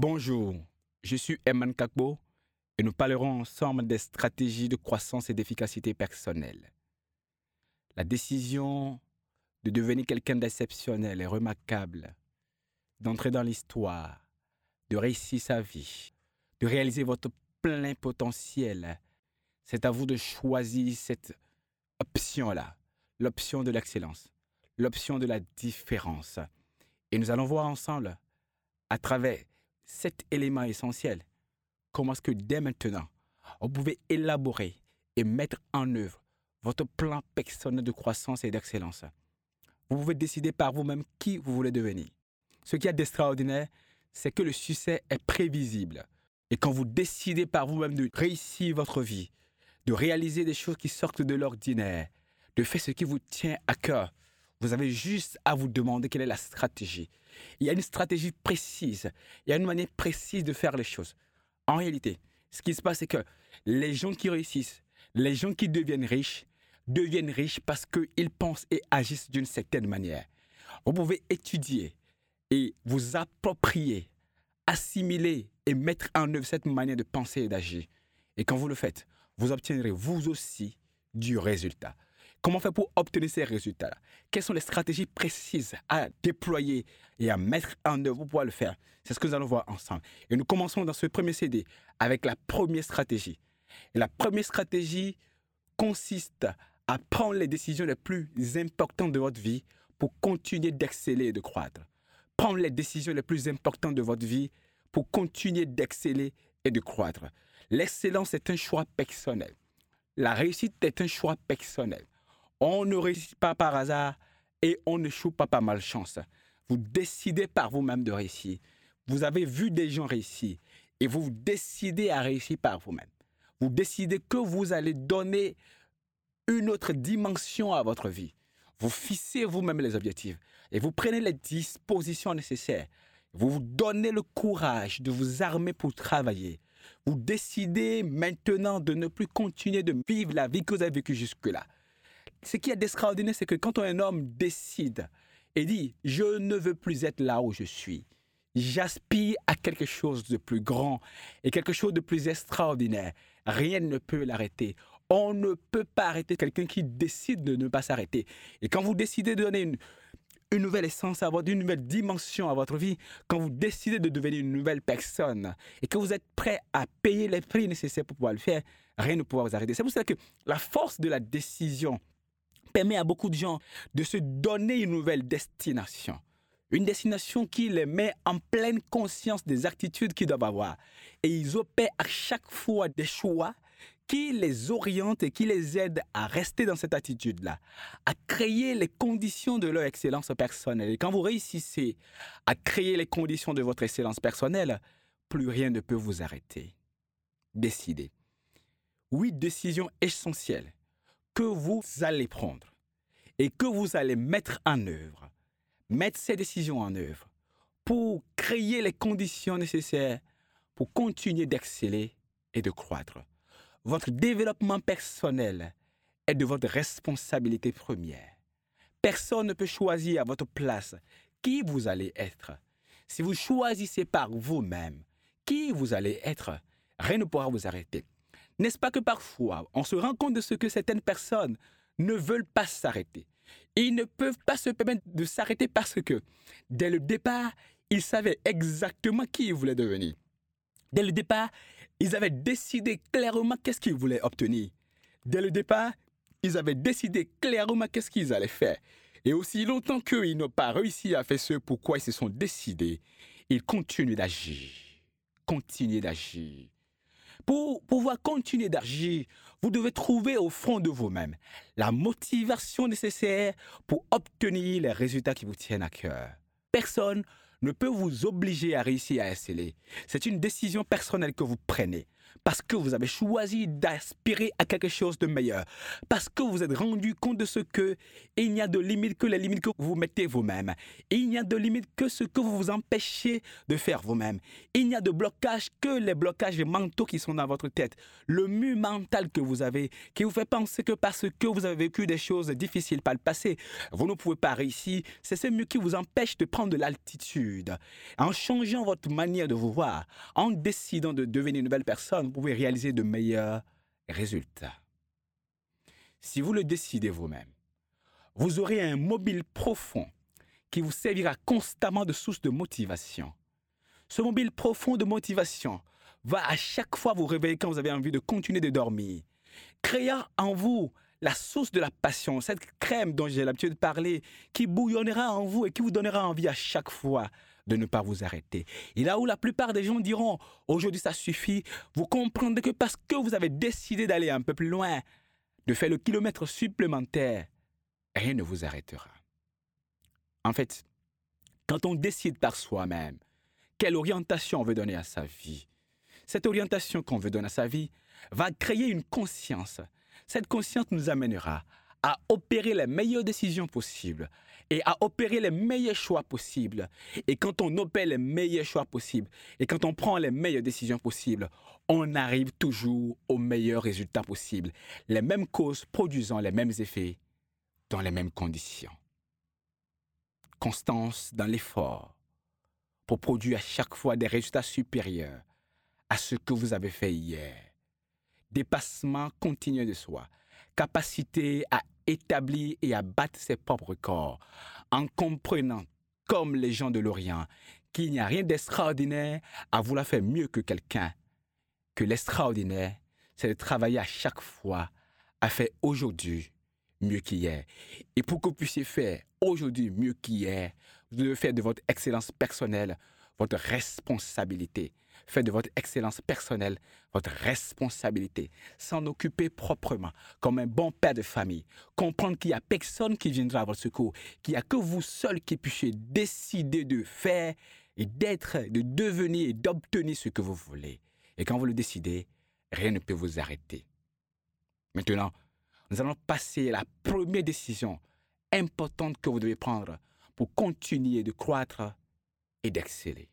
Bonjour, je suis Eman Kakbo et nous parlerons ensemble des stratégies de croissance et d'efficacité personnelle. La décision de devenir quelqu'un d'exceptionnel et remarquable, d'entrer dans l'histoire, de réussir sa vie, de réaliser votre plein potentiel, c'est à vous de choisir cette option-là, l'option de l'excellence, l'option de la différence. Et nous allons voir ensemble, à travers cet élément essentiel, comment est-ce que dès maintenant, vous pouvez élaborer et mettre en œuvre votre plan personnel de croissance et d'excellence? Vous pouvez décider par vous-même qui vous voulez devenir. Ce qui est d'extraordinaire, c'est que le succès est prévisible. Et quand vous décidez par vous-même de réussir votre vie, de réaliser des choses qui sortent de l'ordinaire, de faire ce qui vous tient à cœur, vous avez juste à vous demander quelle est la stratégie. Il y a une stratégie précise, il y a une manière précise de faire les choses. En réalité, ce qui se passe, c'est que les gens qui réussissent, les gens qui deviennent riches, deviennent riches parce qu'ils pensent et agissent d'une certaine manière. Vous pouvez étudier et vous approprier, assimiler et mettre en œuvre cette manière de penser et d'agir. Et quand vous le faites, vous obtiendrez vous aussi du résultat. Comment faire pour obtenir ces résultats-là? Quelles sont les stratégies précises à déployer et à mettre en œuvre pour pouvoir le faire? C'est ce que nous allons voir ensemble. Et nous commençons dans ce premier CD avec la première stratégie. Et la première stratégie consiste à prendre les décisions les plus importantes de votre vie pour continuer d'exceller et de croître. Prendre les décisions les plus importantes de votre vie pour continuer d'exceller et de croître. L'excellence est un choix personnel. La réussite est un choix personnel. On ne réussit pas par hasard et on ne choue pas par malchance. Vous décidez par vous-même de réussir. Vous avez vu des gens réussir et vous décidez à réussir par vous-même. Vous décidez que vous allez donner une autre dimension à votre vie. Vous fixez vous-même les objectifs et vous prenez les dispositions nécessaires. Vous vous donnez le courage de vous armer pour travailler. Vous décidez maintenant de ne plus continuer de vivre la vie que vous avez vécue jusque-là ce qui est d'extraordinaire, c'est que quand un homme décide et dit Je ne veux plus être là où je suis, j'aspire à quelque chose de plus grand et quelque chose de plus extraordinaire, rien ne peut l'arrêter. On ne peut pas arrêter quelqu'un qui décide de ne pas s'arrêter. Et quand vous décidez de donner une, nouvelle essence à votre, une nouvelle dimension à votre vie, quand vous décidez de devenir une nouvelle personne et que vous êtes prêt à payer les prix nécessaires pour pouvoir le faire, rien ne pourra vous arrêter. C'est pour ça que la force de la décision permet à beaucoup de gens de se donner une nouvelle destination. Une destination qui les met en pleine conscience des attitudes qu'ils doivent avoir. Et ils opèrent à chaque fois des choix qui les orientent et qui les aident à rester dans cette attitude-là, à créer les conditions de leur excellence personnelle. Et quand vous réussissez à créer les conditions de votre excellence personnelle, plus rien ne peut vous arrêter. Décidez. Huit décisions essentielles que vous allez prendre et que vous allez mettre en œuvre, mettre ces décisions en œuvre pour créer les conditions nécessaires pour continuer d'exceller et de croître. Votre développement personnel est de votre responsabilité première. Personne ne peut choisir à votre place qui vous allez être. Si vous choisissez par vous-même qui vous allez être, rien ne pourra vous arrêter. N'est-ce pas que parfois, on se rend compte de ce que certaines personnes ne veulent pas s'arrêter? Ils ne peuvent pas se permettre de s'arrêter parce que, dès le départ, ils savaient exactement qui ils voulaient devenir. Dès le départ, ils avaient décidé clairement qu'est-ce qu'ils voulaient obtenir. Dès le départ, ils avaient décidé clairement qu'est-ce qu'ils allaient faire. Et aussi longtemps qu'ils n'ont pas réussi à faire ce pourquoi ils se sont décidés, ils continuent d'agir. Continuez d'agir. Pour pouvoir continuer d'agir, vous devez trouver au fond de vous-même la motivation nécessaire pour obtenir les résultats qui vous tiennent à cœur. Personne ne peut vous obliger à réussir à exceller. C'est une décision personnelle que vous prenez. Parce que vous avez choisi d'aspirer à quelque chose de meilleur, parce que vous êtes rendu compte de ce que il n'y a de limite que les limites que vous mettez vous-même. Il n'y a de limite que ce que vous vous empêchez de faire vous-même. Il n'y a de blocage que les blocages mentaux qui sont dans votre tête. Le mur mental que vous avez, qui vous fait penser que parce que vous avez vécu des choses difficiles par le passé, vous ne pouvez pas réussir. C'est ce mur qui vous empêche de prendre de l'altitude. En changeant votre manière de vous voir, en décidant de devenir une nouvelle personne, vous pouvez réaliser de meilleurs résultats. Si vous le décidez vous-même, vous aurez un mobile profond qui vous servira constamment de source de motivation. Ce mobile profond de motivation va à chaque fois vous réveiller quand vous avez envie de continuer de dormir, créant en vous la source de la passion, cette crème dont j'ai l'habitude de parler, qui bouillonnera en vous et qui vous donnera envie à chaque fois de ne pas vous arrêter. Et là où la plupart des gens diront, aujourd'hui ça suffit, vous comprendrez que parce que vous avez décidé d'aller un peu plus loin, de faire le kilomètre supplémentaire, rien ne vous arrêtera. En fait, quand on décide par soi-même quelle orientation on veut donner à sa vie, cette orientation qu'on veut donner à sa vie va créer une conscience. Cette conscience nous amènera à opérer les meilleures décisions possibles et à opérer les meilleurs choix possibles. Et quand on opère les meilleurs choix possibles et quand on prend les meilleures décisions possibles, on arrive toujours aux meilleurs résultats possibles. Les mêmes causes produisant les mêmes effets dans les mêmes conditions. Constance dans l'effort pour produire à chaque fois des résultats supérieurs à ce que vous avez fait hier. Dépassement continu de soi capacité à établir et à battre ses propres corps, en comprenant, comme les gens de l'Orient, qu'il n'y a rien d'extraordinaire à vouloir faire mieux que quelqu'un, que l'extraordinaire, c'est de travailler à chaque fois à faire aujourd'hui mieux qu'hier. Et pour que vous puissiez faire aujourd'hui mieux qu'hier, vous devez faire de votre excellence personnelle votre responsabilité. Faites de votre excellence personnelle votre responsabilité. S'en occuper proprement, comme un bon père de famille. Comprendre qu'il n'y a personne qui viendra à votre secours, qu'il n'y a que vous seul qui puissiez décider de faire et d'être, de devenir et d'obtenir ce que vous voulez. Et quand vous le décidez, rien ne peut vous arrêter. Maintenant, nous allons passer à la première décision importante que vous devez prendre pour continuer de croître et d'exceller.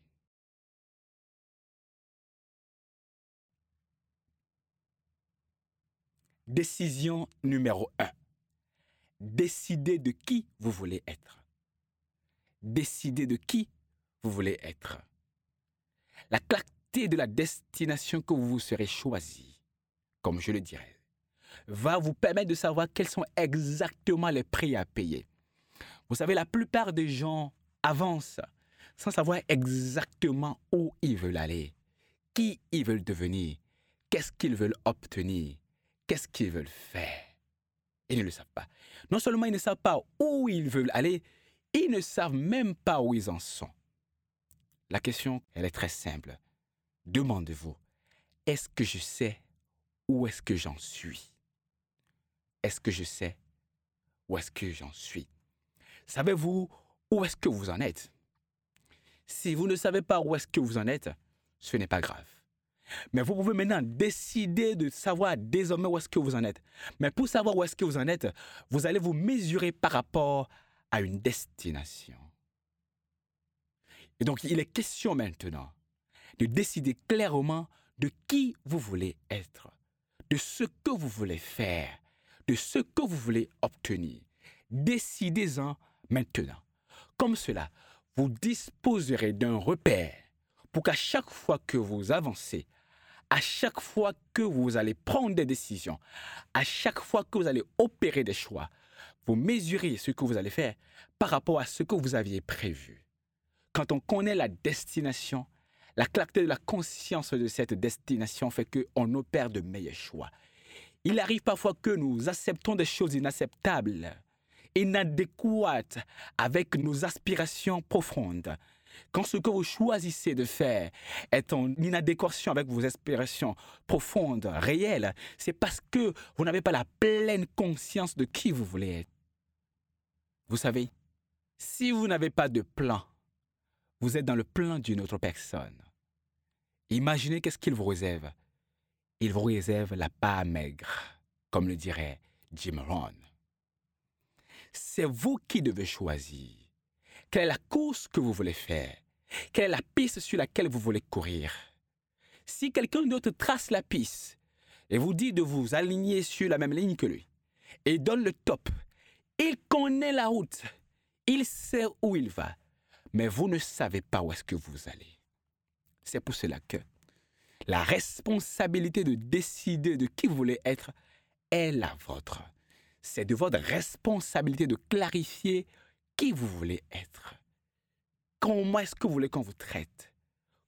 Décision numéro 1. Décidez de qui vous voulez être. Décidez de qui vous voulez être. La clarté de la destination que vous vous serez choisi, comme je le dirais, va vous permettre de savoir quels sont exactement les prix à payer. Vous savez, la plupart des gens avancent sans savoir exactement où ils veulent aller, qui ils veulent devenir, qu'est-ce qu'ils veulent obtenir, qu'est-ce qu'ils veulent faire. Ils ne le savent pas. Non seulement ils ne savent pas où ils veulent aller, ils ne savent même pas où ils en sont. La question, elle est très simple. Demandez-vous, est-ce que je sais où est-ce que j'en suis? Est-ce que je sais où est-ce que j'en suis? Savez-vous où est-ce que vous en êtes? Si vous ne savez pas où est-ce que vous en êtes, ce n'est pas grave. Mais vous pouvez maintenant décider de savoir désormais où est-ce que vous en êtes. Mais pour savoir où est-ce que vous en êtes, vous allez vous mesurer par rapport à une destination. Et donc, il est question maintenant de décider clairement de qui vous voulez être, de ce que vous voulez faire, de ce que vous voulez obtenir. Décidez-en maintenant. Comme cela, vous disposerez d'un repère pour qu'à chaque fois que vous avancez, à chaque fois que vous allez prendre des décisions, à chaque fois que vous allez opérer des choix, vous mesurez ce que vous allez faire par rapport à ce que vous aviez prévu. Quand on connaît la destination, la clarté de la conscience de cette destination fait qu'on opère de meilleurs choix. Il arrive parfois que nous acceptons des choses inacceptables inadéquate avec nos aspirations profondes. Quand ce que vous choisissez de faire est en inadéquation avec vos aspirations profondes, réelles, c'est parce que vous n'avez pas la pleine conscience de qui vous voulez être. Vous savez, si vous n'avez pas de plan, vous êtes dans le plan d'une autre personne. Imaginez qu'est-ce qu'il vous réserve. il vous réserve la part maigre, comme le dirait Jim Rohn. C'est vous qui devez choisir. Quelle est la course que vous voulez faire? Quelle est la piste sur laquelle vous voulez courir? Si quelqu'un d'autre trace la piste et vous dit de vous aligner sur la même ligne que lui et donne le top, il connaît la route, il sait où il va, mais vous ne savez pas où est-ce que vous allez. C'est pour cela que la responsabilité de décider de qui vous voulez être est la vôtre. C'est de votre responsabilité de clarifier qui vous voulez être. Comment est-ce que vous voulez qu'on vous traite?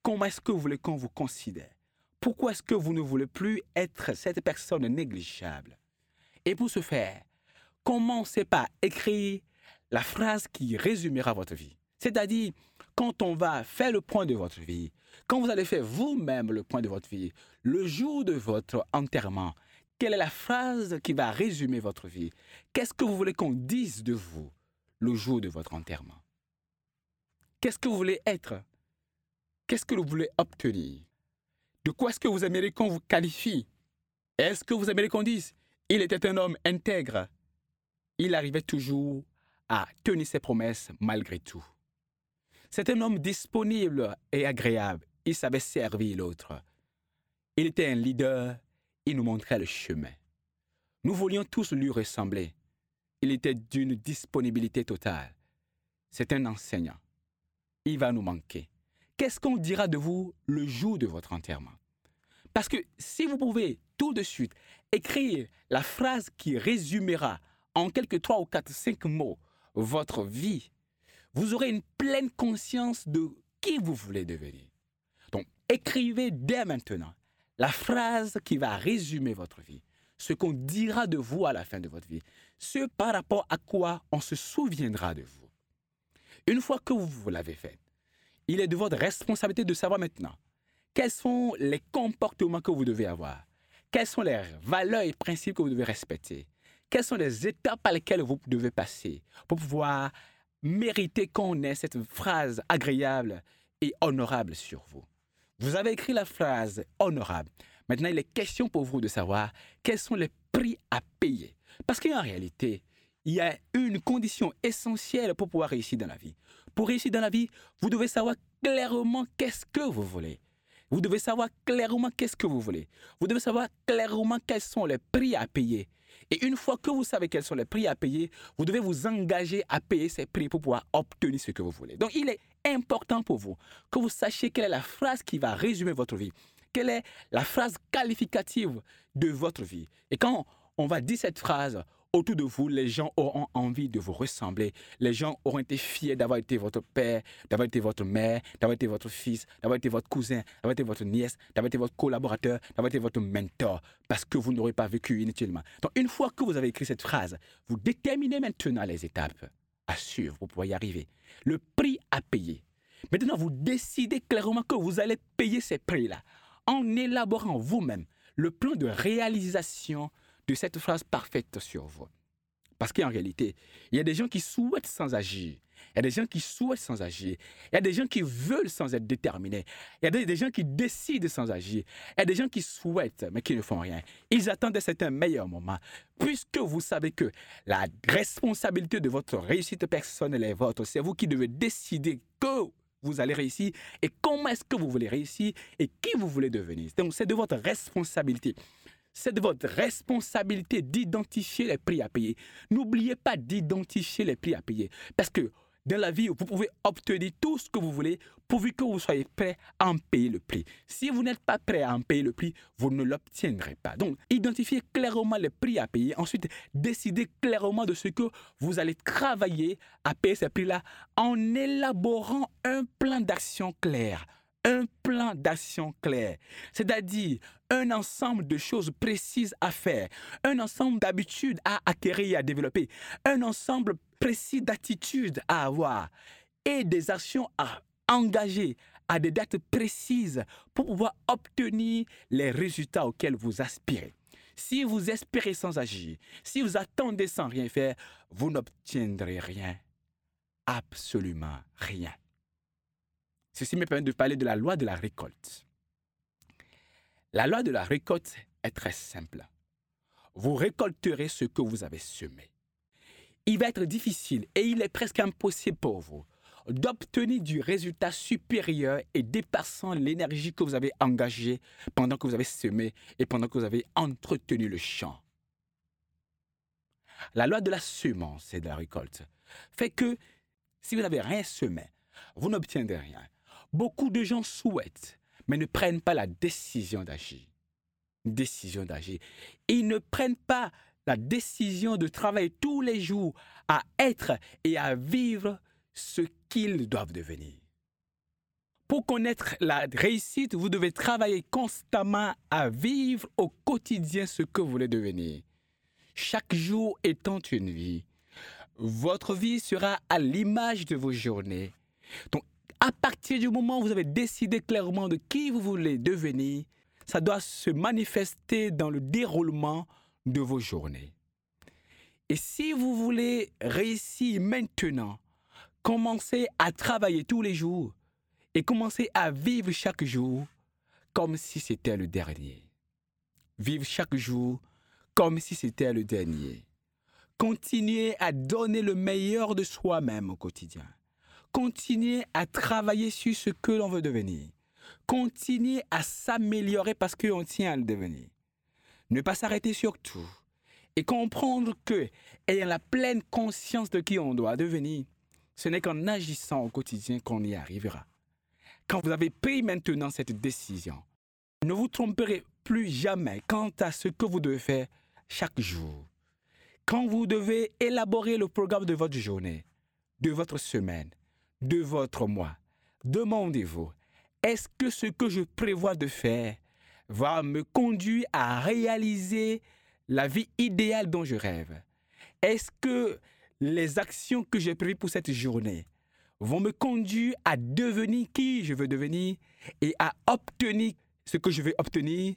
Comment est-ce que vous voulez qu'on vous considère? Pourquoi est-ce que vous ne voulez plus être cette personne négligeable? Et pour ce faire, commencez par écrire la phrase qui résumera votre vie. C'est-à-dire, quand on va faire le point de votre vie, quand vous allez faire vous-même le point de votre vie, le jour de votre enterrement, quelle est la phrase qui va résumer votre vie? Qu'est-ce que vous voulez qu'on dise de vous le jour de votre enterrement? Qu'est-ce que vous voulez être? Qu'est-ce que vous voulez obtenir? De quoi est-ce que vous aimeriez qu'on vous qualifie? Est-ce que vous aimeriez qu'on dise Il était un homme intègre. Il arrivait toujours à tenir ses promesses malgré tout. C'est un homme disponible et agréable. Il savait servir l'autre. Il était un leader. Il nous montrait le chemin. Nous voulions tous lui ressembler. Il était d'une disponibilité totale. C'est un enseignant. Il va nous manquer. Qu'est-ce qu'on dira de vous le jour de votre enterrement? Parce que si vous pouvez tout de suite écrire la phrase qui résumera en quelques trois ou quatre, cinq mots votre vie, vous aurez une pleine conscience de qui vous voulez devenir. Donc, écrivez dès maintenant la phrase qui va résumer votre vie, ce qu'on dira de vous à la fin de votre vie, ce par rapport à quoi on se souviendra de vous. Une fois que vous l'avez fait, il est de votre responsabilité de savoir maintenant quels sont les comportements que vous devez avoir, quelles sont les valeurs et principes que vous devez respecter, quelles sont les étapes par lesquelles vous devez passer pour pouvoir mériter qu'on ait cette phrase agréable et honorable sur vous. Vous avez écrit la phrase honorable. Maintenant, il est question pour vous de savoir quels sont les prix à payer. Parce qu'en réalité, il y a une condition essentielle pour pouvoir réussir dans la vie. Pour réussir dans la vie, vous devez savoir clairement qu'est-ce que vous voulez. Vous devez savoir clairement qu'est-ce que vous voulez. Vous devez savoir clairement quels sont les prix à payer. Et une fois que vous savez quels sont les prix à payer, vous devez vous engager à payer ces prix pour pouvoir obtenir ce que vous voulez. Donc, il est important pour vous que vous sachiez quelle est la phrase qui va résumer votre vie. Quelle est la phrase qualificative de votre vie. Et quand on va dire cette phrase, autour de vous, les gens auront envie de vous ressembler. Les gens auront été fiers d'avoir été votre père, d'avoir été votre mère, d'avoir été votre fils, d'avoir été votre cousin, d'avoir été votre nièce, d'avoir été votre collaborateur, d'avoir été votre mentor, parce que vous n'aurez pas vécu inutilement. Donc, une fois que vous avez écrit cette phrase, vous déterminez maintenant les étapes à suivre pour pouvoir y arriver. Le prix à payer. Maintenant, vous décidez clairement que vous allez payer ces prix-là en élaborant vous-même le plan de réalisation de cette phrase parfaite sur vous. Parce qu'en réalité, il y a des gens qui souhaitent sans agir. Il y a des gens qui souhaitent sans agir. Il y a des gens qui veulent sans être déterminés. Il y a des gens qui décident sans agir. Il y a des gens qui souhaitent mais qui ne font rien. Ils attendent un meilleur moment. Puisque vous savez que la responsabilité de votre réussite personnelle est votre, c'est vous qui devez décider que vous allez réussir et comment est-ce que vous voulez réussir et qui vous voulez devenir. Donc c'est de votre responsabilité c'est de votre responsabilité d'identifier les prix à payer. N'oubliez pas d'identifier les prix à payer. Parce que dans la vie, vous pouvez obtenir tout ce que vous voulez pourvu que vous soyez prêt à en payer le prix. Si vous n'êtes pas prêt à en payer le prix, vous ne l'obtiendrez pas. Donc, identifiez clairement les prix à payer. Ensuite, décidez clairement de ce que vous allez travailler à payer ces prix-là en élaborant un plan d'action clair un plan d'action clair, c'est-à-dire un ensemble de choses précises à faire, un ensemble d'habitudes à acquérir et à développer, un ensemble précis d'attitudes à avoir et des actions à engager à des dates précises pour pouvoir obtenir les résultats auxquels vous aspirez. Si vous espérez sans agir, si vous attendez sans rien faire, vous n'obtiendrez rien, absolument rien. Ceci me permet de parler de la loi de la récolte. La loi de la récolte est très simple. Vous récolterez ce que vous avez semé. Il va être difficile et il est presque impossible pour vous d'obtenir du résultat supérieur et dépassant l'énergie que vous avez engagée pendant que vous avez semé et pendant que vous avez entretenu le champ. La loi de la semence et de la récolte fait que si vous n'avez rien semé, vous n'obtiendrez rien. Beaucoup de gens souhaitent, mais ne prennent pas la décision d'agir. Décision d'agir. Ils ne prennent pas la décision de travailler tous les jours à être et à vivre ce qu'ils doivent devenir. Pour connaître la réussite, vous devez travailler constamment à vivre au quotidien ce que vous voulez devenir. Chaque jour étant une vie, votre vie sera à l'image de vos journées. Donc, à partir du moment où vous avez décidé clairement de qui vous voulez devenir, ça doit se manifester dans le déroulement de vos journées. Et si vous voulez réussir maintenant, commencez à travailler tous les jours et commencez à vivre chaque jour comme si c'était le dernier. Vivre chaque jour comme si c'était le dernier. Continuez à donner le meilleur de soi-même au quotidien. Continuez à travailler sur ce que l'on veut devenir. Continuez à s'améliorer parce qu'on tient à le devenir. Ne pas s'arrêter sur tout et comprendre que, ayant la pleine conscience de qui on doit devenir, ce n'est qu'en agissant au quotidien qu'on y arrivera. Quand vous avez pris maintenant cette décision, ne vous tromperez plus jamais quant à ce que vous devez faire chaque jour. Quand vous devez élaborer le programme de votre journée, de votre semaine, de votre mois, demandez-vous, est-ce que ce que je prévois de faire va me conduire à réaliser la vie idéale dont je rêve? Est-ce que les actions que j'ai prévues pour cette journée vont me conduire à devenir qui je veux devenir et à obtenir ce que je veux obtenir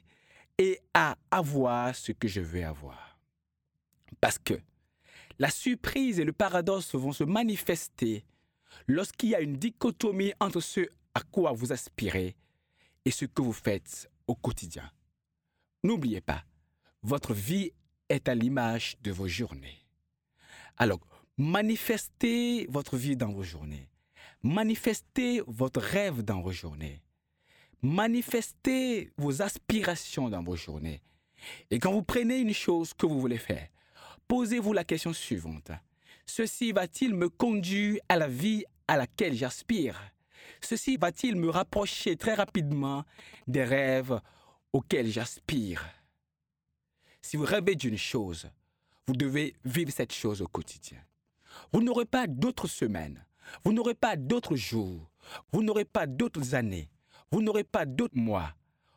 et à avoir ce que je veux avoir? Parce que la surprise et le paradoxe vont se manifester lorsqu'il y a une dichotomie entre ce à quoi vous aspirez et ce que vous faites au quotidien. N'oubliez pas, votre vie est à l'image de vos journées. Alors, manifestez votre vie dans vos journées. Manifestez votre rêve dans vos journées. Manifestez vos aspirations dans vos journées. Et quand vous prenez une chose que vous voulez faire, posez-vous la question suivante. Ceci va-t-il me conduire à la vie à laquelle j'aspire? Ceci va-t-il me rapprocher très rapidement des rêves auxquels j'aspire? Si vous rêvez d'une chose, vous devez vivre cette chose au quotidien. Vous n'aurez pas d'autres semaines, vous n'aurez pas d'autres jours, vous n'aurez pas d'autres années, vous n'aurez pas d'autres mois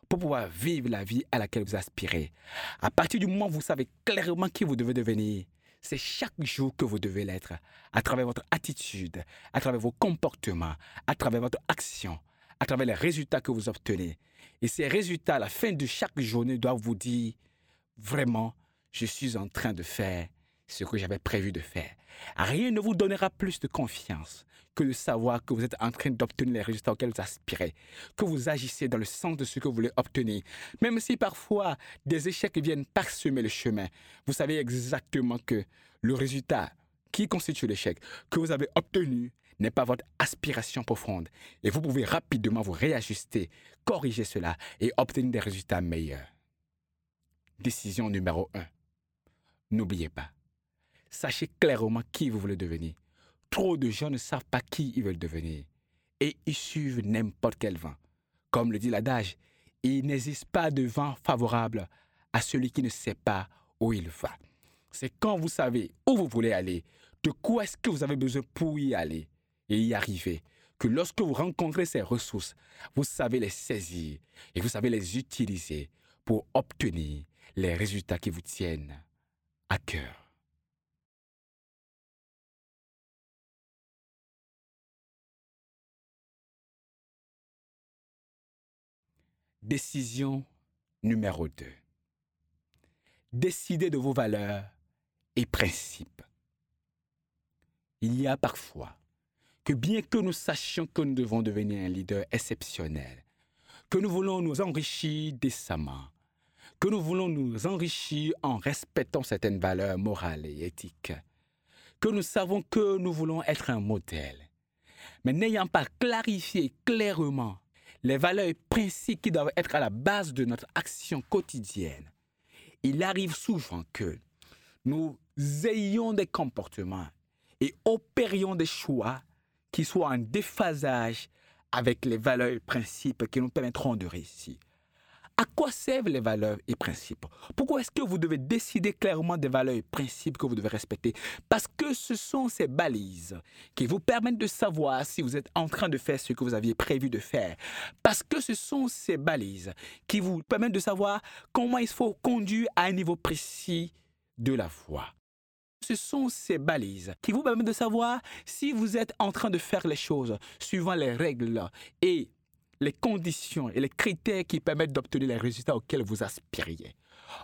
pour pouvoir vivre la vie à laquelle vous aspirez. À partir du moment où vous savez clairement qui vous devez devenir, c'est chaque jour que vous devez l'être, à travers votre attitude, à travers vos comportements, à travers votre action, à travers les résultats que vous obtenez. Et ces résultats, à la fin de chaque journée, doivent vous dire, vraiment, je suis en train de faire ce que j'avais prévu de faire. Rien ne vous donnera plus de confiance que de savoir que vous êtes en train d'obtenir les résultats auxquels vous aspirez, que vous agissez dans le sens de ce que vous voulez obtenir. Même si parfois des échecs viennent parsemer le chemin, vous savez exactement que le résultat qui constitue l'échec que vous avez obtenu n'est pas votre aspiration profonde et vous pouvez rapidement vous réajuster, corriger cela et obtenir des résultats meilleurs. Décision numéro 1. N'oubliez pas. Sachez clairement qui vous voulez devenir. Trop de gens ne savent pas qui ils veulent devenir. Et ils suivent n'importe quel vent. Comme le dit l'adage, il n'existe pas de vent favorable à celui qui ne sait pas où il va. C'est quand vous savez où vous voulez aller, de quoi est-ce que vous avez besoin pour y aller et y arriver, que lorsque vous rencontrez ces ressources, vous savez les saisir et vous savez les utiliser pour obtenir les résultats qui vous tiennent à cœur. Décision numéro 2. Décidez de vos valeurs et principes. Il y a parfois que bien que nous sachions que nous devons devenir un leader exceptionnel, que nous voulons nous enrichir décemment, que nous voulons nous enrichir en respectant certaines valeurs morales et éthiques, que nous savons que nous voulons être un modèle, mais n'ayant pas clarifié clairement les valeurs et principes qui doivent être à la base de notre action quotidienne, il arrive souvent que nous ayons des comportements et opérions des choix qui soient en déphasage avec les valeurs et principes qui nous permettront de réussir. À quoi servent les valeurs et principes? Pourquoi est-ce que vous devez décider clairement des valeurs et principes que vous devez respecter? Parce que ce sont ces balises qui vous permettent de savoir si vous êtes en train de faire ce que vous aviez prévu de faire. Parce que ce sont ces balises qui vous permettent de savoir comment il faut conduire à un niveau précis de la foi. Ce sont ces balises qui vous permettent de savoir si vous êtes en train de faire les choses suivant les règles et les conditions et les critères qui permettent d'obtenir les résultats auxquels vous aspiriez.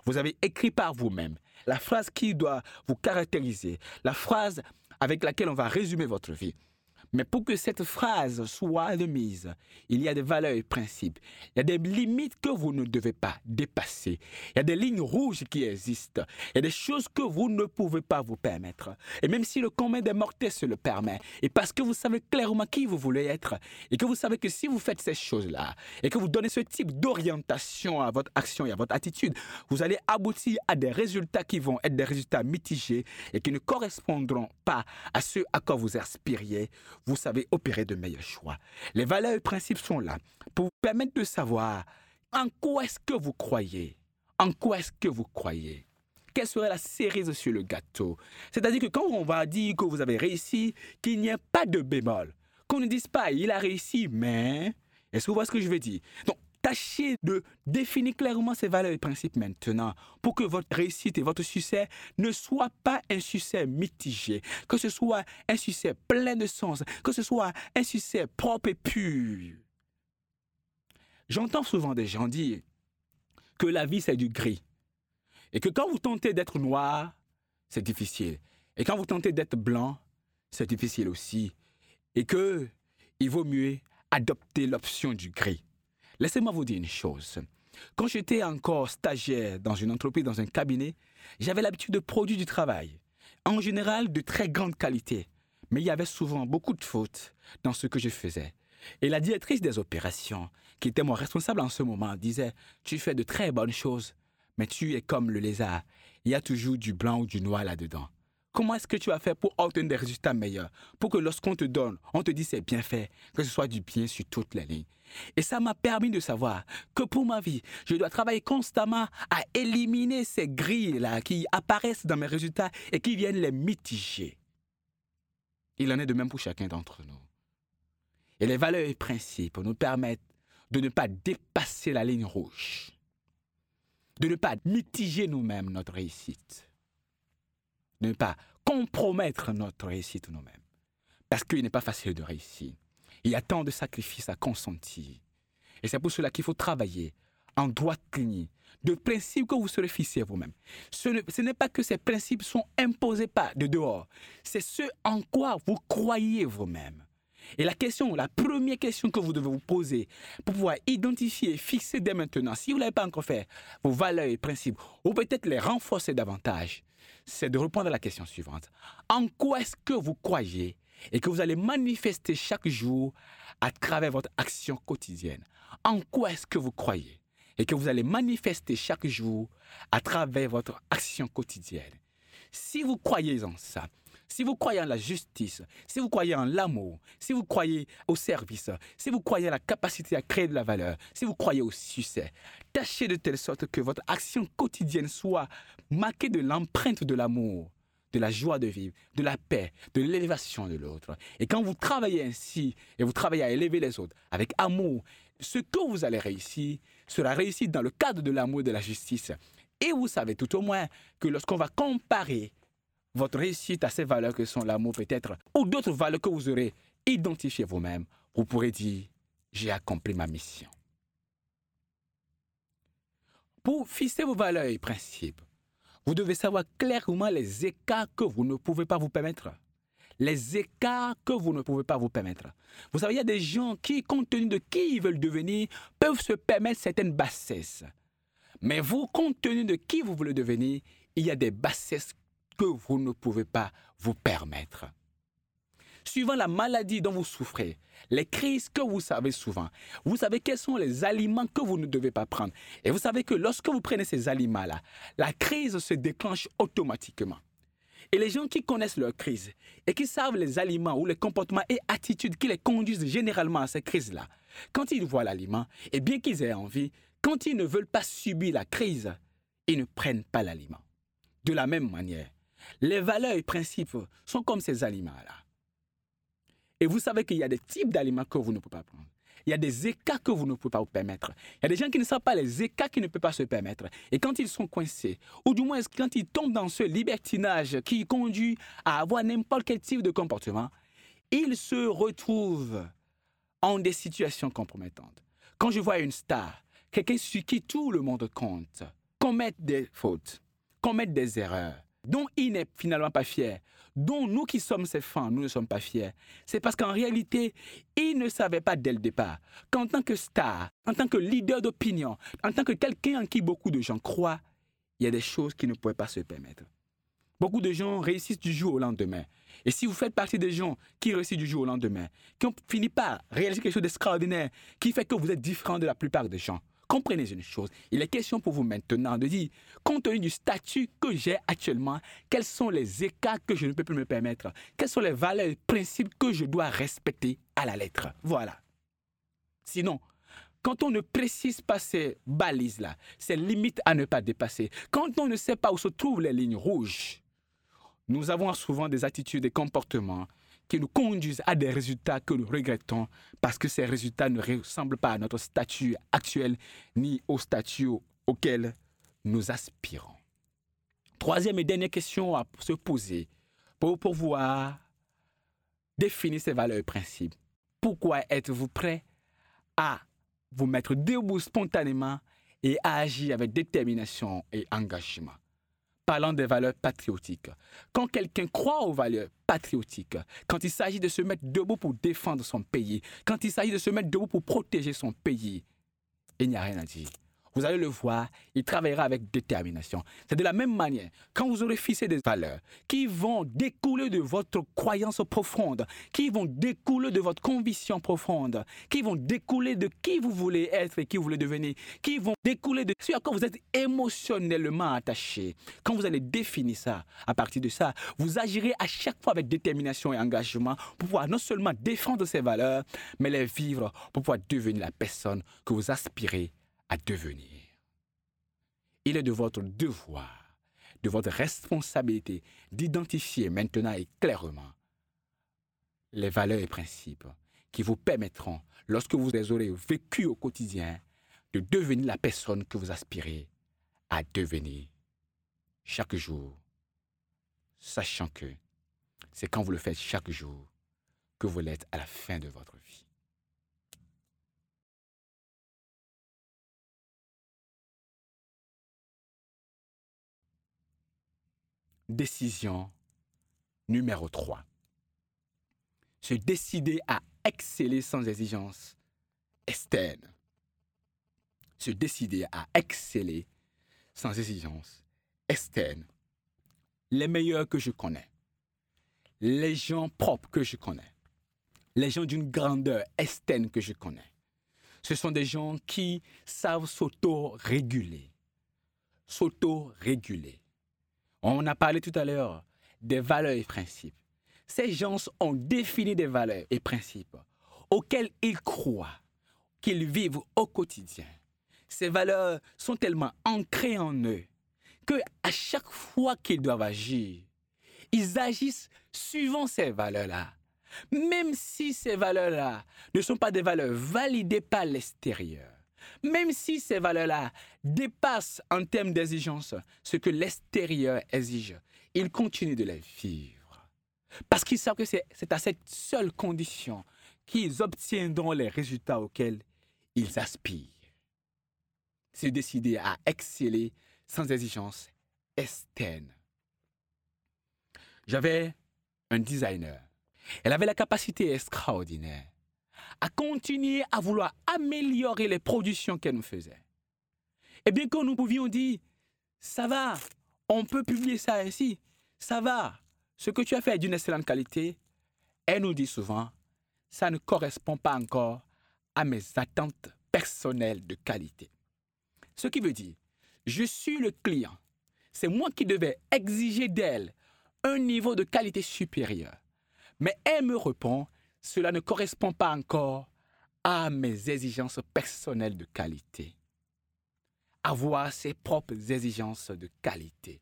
Vous avez écrit par vous-même la phrase qui doit vous caractériser, la phrase avec laquelle on va résumer votre vie. Mais pour que cette phrase soit admise, il y a des valeurs et principes. Il y a des limites que vous ne devez pas dépasser. Il y a des lignes rouges qui existent. Il y a des choses que vous ne pouvez pas vous permettre. Et même si le commun des mortels se le permet, et parce que vous savez clairement qui vous voulez être, et que vous savez que si vous faites ces choses-là, et que vous donnez ce type d'orientation à votre action et à votre attitude, vous allez aboutir à des résultats qui vont être des résultats mitigés et qui ne correspondront pas à ceux à quoi vous aspiriez vous savez opérer de meilleurs choix. Les valeurs et principes sont là pour vous permettre de savoir en quoi est-ce que vous croyez. En quoi est-ce que vous croyez? Quelle serait la cerise sur le gâteau? C'est-à-dire que quand on va dire que vous avez réussi, qu'il n'y ait pas de bémol. Qu'on ne dise pas, il a réussi, mais... Est-ce que vous voyez ce que je veux dire? Tâchez de définir clairement ces valeurs et principes maintenant pour que votre réussite et votre succès ne soient pas un succès mitigé, que ce soit un succès plein de sens, que ce soit un succès propre et pur. J'entends souvent des gens dire que la vie c'est du gris et que quand vous tentez d'être noir, c'est difficile. Et quand vous tentez d'être blanc, c'est difficile aussi. Et que il vaut mieux adopter l'option du gris. Laissez-moi vous dire une chose. Quand j'étais encore stagiaire dans une entreprise, dans un cabinet, j'avais l'habitude de produire du travail. En général, de très grande qualité. Mais il y avait souvent beaucoup de fautes dans ce que je faisais. Et la directrice des opérations, qui était mon responsable en ce moment, disait, tu fais de très bonnes choses, mais tu es comme le lézard. Il y a toujours du blanc ou du noir là-dedans. Comment est-ce que tu vas faire pour obtenir des résultats meilleurs? Pour que lorsqu'on te donne, on te dit c'est bien fait, que ce soit du bien sur toutes les lignes. Et ça m'a permis de savoir que pour ma vie, je dois travailler constamment à éliminer ces grilles-là qui apparaissent dans mes résultats et qui viennent les mitiger. Il en est de même pour chacun d'entre nous. Et les valeurs et principes nous permettent de ne pas dépasser la ligne rouge, de ne pas mitiger nous-mêmes notre réussite de ne pas compromettre notre réussite nous-mêmes. Parce qu'il n'est pas facile de réussir. Il y a tant de sacrifices à consentir. Et c'est pour cela qu'il faut travailler en droite ligne de principes que vous serez fixés vous-même. Ce n'est pas que ces principes sont imposés par de dehors. C'est ce en quoi vous croyez vous-même. Et la question, la première question que vous devez vous poser pour pouvoir identifier, fixer dès maintenant, si vous ne l'avez pas encore fait, vos valeurs et principes, ou peut-être les renforcer davantage, c'est de répondre à la question suivante. En quoi est-ce que vous croyez et que vous allez manifester chaque jour à travers votre action quotidienne? En quoi est-ce que vous croyez et que vous allez manifester chaque jour à travers votre action quotidienne? Si vous croyez en ça, si vous croyez en la justice, si vous croyez en l'amour, si vous croyez au service, si vous croyez en la capacité à créer de la valeur, si vous croyez au succès, tâchez de telle sorte que votre action quotidienne soit marquée de l'empreinte de l'amour, de la joie de vivre, de la paix, de l'élévation de l'autre. Et quand vous travaillez ainsi et vous travaillez à élever les autres avec amour, ce que vous allez réussir sera réussi dans le cadre de l'amour et de la justice. Et vous savez tout au moins que lorsqu'on va comparer votre réussite à ces valeurs que sont l'amour peut-être, ou d'autres valeurs que vous aurez identifiées vous-même, vous pourrez dire, j'ai accompli ma mission. Pour fixer vos valeurs et principes, vous devez savoir clairement les écarts que vous ne pouvez pas vous permettre, les écarts que vous ne pouvez pas vous permettre. Vous savez, il y a des gens qui, compte tenu de qui ils veulent devenir, peuvent se permettre certaines bassesses. Mais vous, compte tenu de qui vous voulez devenir, il y a des bassesses que vous ne pouvez pas vous permettre. Suivant la maladie dont vous souffrez, les crises que vous savez souvent, vous savez quels sont les aliments que vous ne devez pas prendre. Et vous savez que lorsque vous prenez ces aliments-là, la crise se déclenche automatiquement. Et les gens qui connaissent leur crise et qui savent les aliments ou les comportements et attitudes qui les conduisent généralement à ces crises-là, quand ils voient l'aliment, et bien qu'ils aient envie, quand ils ne veulent pas subir la crise, ils ne prennent pas l'aliment. De la même manière, les valeurs et principes sont comme ces aliments-là. Et vous savez qu'il y a des types d'aliments que vous ne pouvez pas prendre. Il y a des écarts que vous ne pouvez pas vous permettre. Il y a des gens qui ne savent pas les écarts qu'ils ne peuvent pas se permettre. Et quand ils sont coincés, ou du moins quand ils tombent dans ce libertinage qui conduit à avoir n'importe quel type de comportement, ils se retrouvent en des situations compromettantes. Quand je vois une star, quelqu'un sur qui tout le monde compte, commettre des fautes, commettre des erreurs, dont il n'est finalement pas fier, dont nous qui sommes ses fans, nous ne sommes pas fiers, c'est parce qu'en réalité, il ne savait pas dès le départ qu'en tant que star, en tant que leader d'opinion, en tant que quelqu'un en qui beaucoup de gens croient, il y a des choses qu'il ne pouvait pas se permettre. Beaucoup de gens réussissent du jour au lendemain. Et si vous faites partie des gens qui réussissent du jour au lendemain, qui ont fini par réaliser quelque chose d'extraordinaire, qui fait que vous êtes différent de la plupart des gens, comprenez une chose. Il est question pour vous maintenant de dire, compte tenu du statut que j'ai actuellement, quels sont les écarts que je ne peux plus me permettre? Quelles sont les valeurs et principes que je dois respecter à la lettre? Voilà. Sinon, quand on ne précise pas ces balises-là, ces limites à ne pas dépasser, quand on ne sait pas où se trouvent les lignes rouges, nous avons souvent des attitudes, des comportements qui nous conduisent à des résultats que nous regrettons parce que ces résultats ne ressemblent pas à notre statut actuel ni au statut auquel nous aspirons. Troisième et dernière question à se poser pour pouvoir définir ces valeurs et principes. Pourquoi êtes-vous prêt à vous mettre debout spontanément et à agir avec détermination et engagement? Parlant des valeurs patriotiques. Quand quelqu'un croit aux valeurs patriotiques, quand il s'agit de se mettre debout pour défendre son pays, quand il s'agit de se mettre debout pour protéger son pays, il n'y a rien à dire. Vous allez le voir, il travaillera avec détermination. C'est de la même manière, quand vous aurez fixé des valeurs qui vont découler de votre croyance profonde, qui vont découler de votre conviction profonde, qui vont découler de qui vous voulez être et qui vous voulez devenir, qui vont découler de ce à quoi vous êtes émotionnellement attaché. Quand vous allez définir ça, à partir de ça, vous agirez à chaque fois avec détermination et engagement pour pouvoir non seulement défendre ces valeurs, mais les vivre pour pouvoir devenir la personne que vous aspirez devenir. Il est de votre devoir, de votre responsabilité d'identifier maintenant et clairement les valeurs et principes qui vous permettront, lorsque vous les aurez vécus au quotidien, de devenir la personne que vous aspirez à devenir chaque jour, sachant que c'est quand vous le faites chaque jour que vous l'êtes à la fin de votre vie. Décision numéro 3. Se décider à exceller sans exigence externe. Se décider à exceller sans exigence externe. Les meilleurs que je connais, les gens propres que je connais, les gens d'une grandeur externe que je connais, ce sont des gens qui savent s'auto-réguler. S'auto-réguler. On a parlé tout à l'heure des valeurs et principes. Ces gens ont défini des valeurs et principes auxquels ils croient, qu'ils vivent au quotidien. Ces valeurs sont tellement ancrées en eux que à chaque fois qu'ils doivent agir, ils agissent suivant ces valeurs-là. Même si ces valeurs-là ne sont pas des valeurs validées par l'extérieur. Même si ces valeurs-là dépassent en termes d'exigence ce que l'extérieur exige, ils continuent de les vivre. Parce qu'ils savent que c'est à cette seule condition qu'ils obtiendront les résultats auxquels ils aspirent. C'est décider à exceller sans exigence externe. J'avais un designer Elle avait la capacité extraordinaire à continuer à vouloir améliorer les productions qu'elle nous faisait. Et bien que nous pouvions dire, ça va, on peut publier ça ici, ça va, ce que tu as fait est d'une excellente qualité, elle nous dit souvent, ça ne correspond pas encore à mes attentes personnelles de qualité. Ce qui veut dire, je suis le client. C'est moi qui devais exiger d'elle un niveau de qualité supérieur. Mais elle me répond, cela ne correspond pas encore à mes exigences personnelles de qualité. Avoir ses propres exigences de qualité.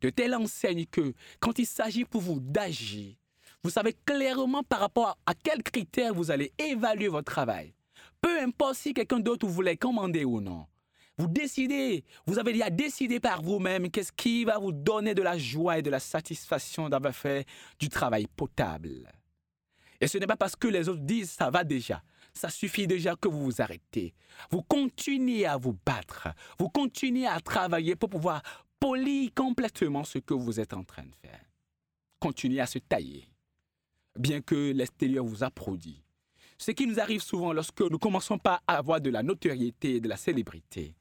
De telle enseigne que quand il s'agit pour vous d'agir, vous savez clairement par rapport à quels critères vous allez évaluer votre travail. Peu importe si quelqu'un d'autre vous voulait commander ou non. Vous décidez, vous avez déjà décidé par vous-même qu'est-ce qui va vous donner de la joie et de la satisfaction d'avoir fait du travail potable. Et ce n'est pas parce que les autres disent ça va déjà. Ça suffit déjà que vous vous arrêtez. Vous continuez à vous battre. Vous continuez à travailler pour pouvoir polir complètement ce que vous êtes en train de faire. Continuez à se tailler. Bien que l'extérieur vous applaudit. Ce qui nous arrive souvent lorsque nous commençons pas à avoir de la notoriété et de la célébrité,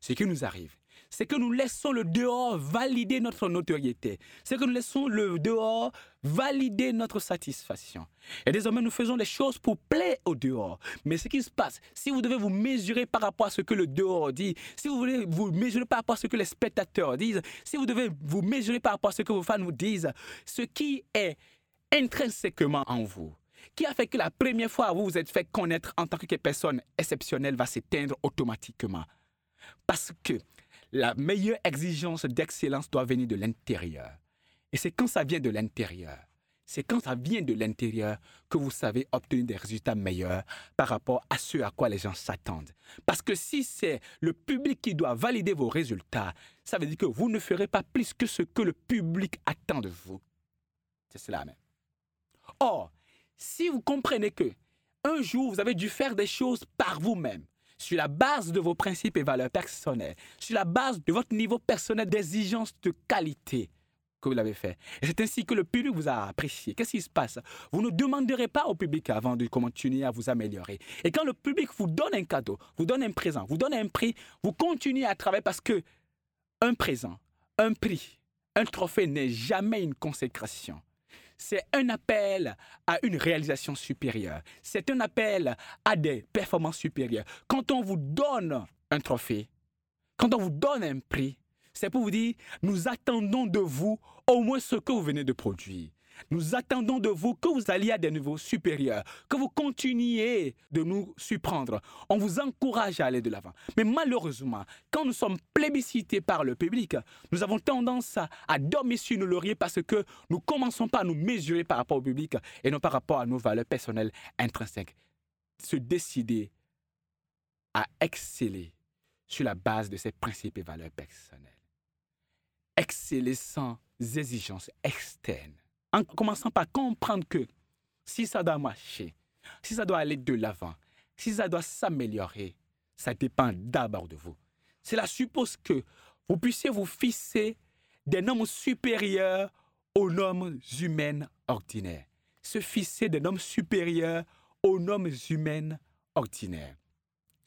ce qui nous arrive, c'est que nous laissons le dehors valider notre notoriété. C'est que nous laissons le dehors valider notre satisfaction. Et désormais, nous faisons les choses pour plaire au dehors. Mais ce qui se passe, si vous devez vous mesurer par rapport à ce que le dehors dit, si vous voulez vous mesurer par rapport à ce que les spectateurs disent, si vous devez vous mesurer par rapport à ce que vos fans vous disent, ce qui est intrinsèquement en vous, qui a fait que la première fois vous vous êtes fait connaître en tant que personne exceptionnelle va s'éteindre automatiquement. Parce que la meilleure exigence d'excellence doit venir de l'intérieur. Et c'est quand ça vient de l'intérieur, c'est quand ça vient de l'intérieur que vous savez obtenir des résultats meilleurs par rapport à ce à quoi les gens s'attendent. Parce que si c'est le public qui doit valider vos résultats, ça veut dire que vous ne ferez pas plus que ce que le public attend de vous. C'est cela même. Or, si vous comprenez que un jour vous avez dû faire des choses par vous-même, sur la base de vos principes et valeurs personnelles, sur la base de votre niveau personnel d'exigence de qualité que vous l'avez fait. C'est ainsi que le public vous a apprécié. Qu'est-ce qui se passe? Vous ne demanderez pas au public avant de continuer à vous améliorer. Et quand le public vous donne un cadeau, vous donne un présent, vous donne un prix, vous continuez à travailler parce que un présent, un prix, un trophée n'est jamais une consécration c'est un appel à une réalisation supérieure. C'est un appel à des performances supérieures. Quand on vous donne un trophée, quand on vous donne un prix, c'est pour vous dire, nous attendons de vous au moins ce que vous venez de produire. Nous attendons de vous que vous alliez à des niveaux supérieurs, que vous continuiez de nous surprendre. On vous encourage à aller de l'avant. Mais malheureusement, quand nous sommes plébiscités par le public, nous avons tendance à, dormir sur nos lauriers parce que nous commençons pas à nous mesurer par rapport au public et non par rapport à nos valeurs personnelles intrinsèques. Se décider à exceller sur la base de ces principes et valeurs personnelles. Exceller sans exigences externes en commençant par comprendre que si ça doit marcher, si ça doit aller de l'avant, si ça doit s'améliorer, ça dépend d'abord de vous. Cela suppose que vous puissiez vous fixer des normes supérieures aux normes humaines ordinaires. Se fixer des normes supérieures aux normes humaines ordinaires.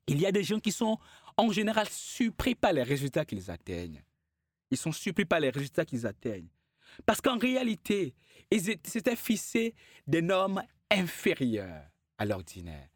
Il y a des gens qui sont en général surpris par les résultats qu'ils atteignent. Ils sont surpris par les résultats qu'ils atteignent. Parce qu'en réalité, ils s'étaient fixés des normes inférieures à l'ordinaire.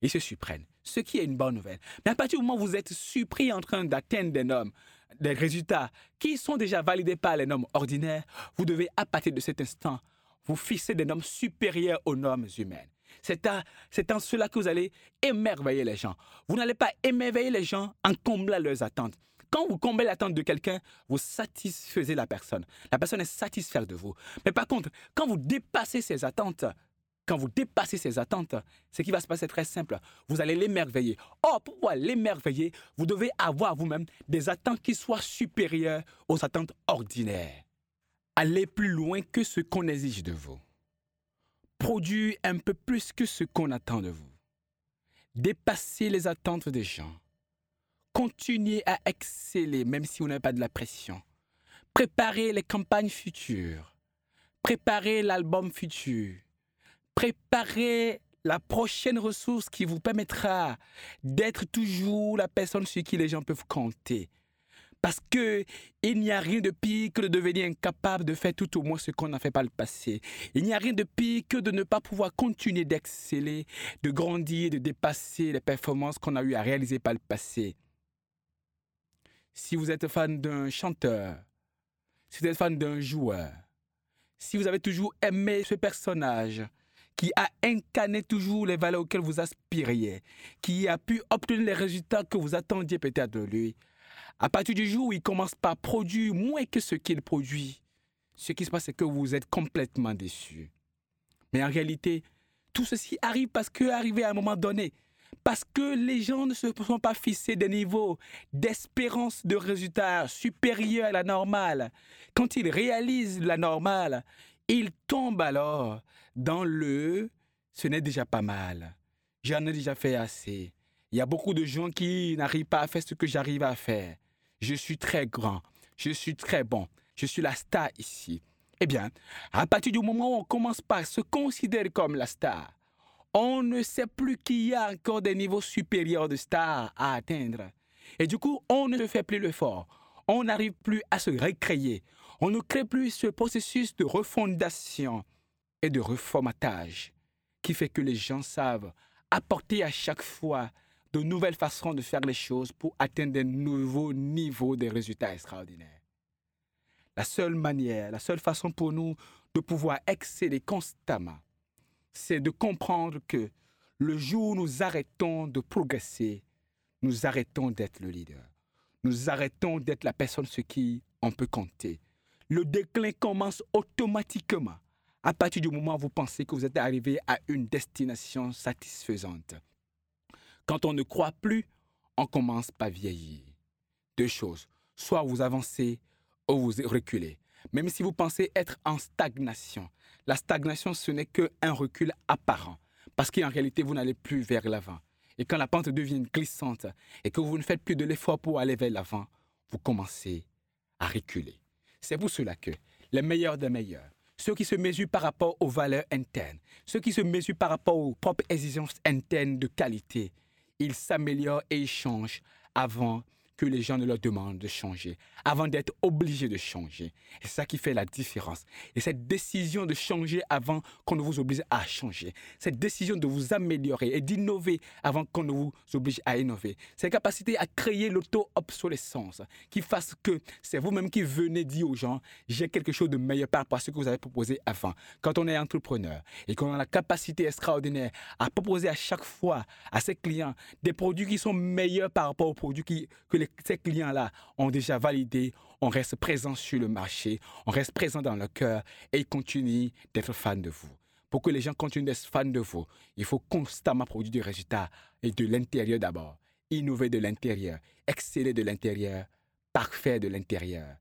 Ils se surprennent, ce qui est une bonne nouvelle. Mais à partir du moment où vous êtes surpris en train d'atteindre des normes, des résultats qui sont déjà validés par les normes ordinaires, vous devez, à partir de cet instant, vous fixer des normes supérieures aux normes humaines. C'est en cela que vous allez émerveiller les gens. Vous n'allez pas émerveiller les gens en comblant leurs attentes. Quand vous comblez l'attente de quelqu'un, vous satisfaisez la personne. La personne est satisfaite de vous. Mais par contre, quand vous dépassez ses attentes, quand vous dépassez ses attentes, ce qui va se passer est très simple. Vous allez l'émerveiller. Or, pour pouvoir l'émerveiller, vous devez avoir vous-même des attentes qui soient supérieures aux attentes ordinaires. Allez plus loin que ce qu'on exige de vous. Produire un peu plus que ce qu'on attend de vous. Dépassez les attentes des gens. Continuez à exceller même si vous n'avez pas de la pression. Préparez les campagnes futures. Préparez l'album futur. Préparez la prochaine ressource qui vous permettra d'être toujours la personne sur qui les gens peuvent compter. Parce que il n'y a rien de pire que de devenir incapable de faire tout au moins ce qu'on n'a fait par le passé. Il n'y a rien de pire que de ne pas pouvoir continuer d'exceller, de grandir, de dépasser les performances qu'on a eu à réaliser par le passé. Si vous êtes fan d'un chanteur, si vous êtes fan d'un joueur, si vous avez toujours aimé ce personnage, qui a incarné toujours les valeurs auxquelles vous aspiriez, qui a pu obtenir les résultats que vous attendiez peut-être de lui, à partir du jour où il commence par produire moins que ce qu'il produit, ce qui se passe, c'est que vous êtes complètement déçu. Mais en réalité, tout ceci arrive parce que, arrivé à un moment donné, parce que les gens ne se sont pas fixés des niveaux d'espérance de résultats supérieurs à la normale. Quand ils réalisent la normale, ils tombent alors dans le ce n'est déjà pas mal. J'en ai déjà fait assez. Il y a beaucoup de gens qui n'arrivent pas à faire ce que j'arrive à faire. Je suis très grand. Je suis très bon. Je suis la star ici. Eh bien, à partir du moment où on commence par se considérer comme la star, on ne sait plus qu'il y a encore des niveaux supérieurs de star à atteindre. Et du coup, on ne fait plus l'effort. On n'arrive plus à se recréer. On ne crée plus ce processus de refondation et de reformatage qui fait que les gens savent apporter à chaque fois de nouvelles façons de faire les choses pour atteindre de nouveaux niveaux de résultats extraordinaires. La seule manière, la seule façon pour nous de pouvoir exceller constamment, c'est de comprendre que le jour où nous arrêtons de progresser, nous arrêtons d'être le leader. Nous arrêtons d'être la personne sur qui on peut compter. Le déclin commence automatiquement à partir du moment où vous pensez que vous êtes arrivé à une destination satisfaisante. Quand on ne croit plus, on commence par vieillir. Deux choses. Soit vous avancez ou vous reculez. Même si vous pensez être en stagnation, la stagnation, ce n'est qu'un recul apparent. Parce qu'en réalité, vous n'allez plus vers l'avant. Et quand la pente devient glissante et que vous ne faites plus de l'effort pour aller vers l'avant, vous commencez à reculer. C'est pour cela que les meilleurs des meilleurs, ceux qui se mesurent par rapport aux valeurs internes, ceux qui se mesurent par rapport aux propres exigences internes de qualité, ils s'améliorent et ils changent avant que les gens ne leur demandent de changer, avant d'être obligés de changer. C'est ça qui fait la différence. Et cette décision de changer avant qu'on ne vous oblige à changer, cette décision de vous améliorer et d'innover avant qu'on ne vous oblige à innover, cette capacité à créer l'auto-obsolescence qui fasse que c'est vous-même qui venez dire aux gens, j'ai quelque chose de meilleur par rapport à ce que vous avez proposé avant. Quand on est entrepreneur et qu'on a la capacité extraordinaire à proposer à chaque fois à ses clients des produits qui sont meilleurs par rapport aux produits que les ces clients-là ont déjà validé, on reste présent sur le marché, on reste présent dans le cœur et ils continuent d'être fans de vous. Pour que les gens continuent d'être fans de vous, il faut constamment produire des résultats et de l'intérieur d'abord. Innover de l'intérieur, exceller de l'intérieur, parfait de l'intérieur,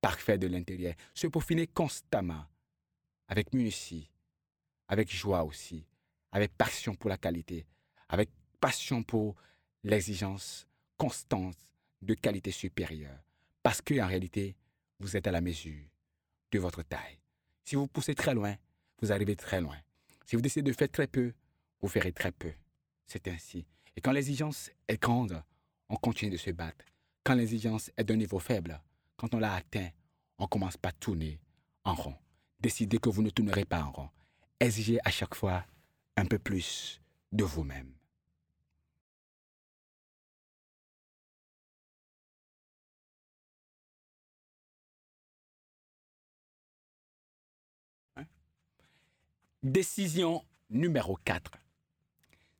parfait de l'intérieur. Se peaufiner constamment, avec minutie, avec joie aussi, avec passion pour la qualité, avec passion pour l'exigence constante de qualité supérieure. Parce qu'en réalité, vous êtes à la mesure de votre taille. Si vous poussez très loin, vous arrivez très loin. Si vous décidez de faire très peu, vous ferez très peu. C'est ainsi. Et quand l'exigence est grande, on continue de se battre. Quand l'exigence est d'un niveau faible, quand on l'a atteint, on commence par tourner en rond. Décidez que vous ne tournerez pas en rond. Exigez à chaque fois un peu plus de vous-même. Décision numéro 4.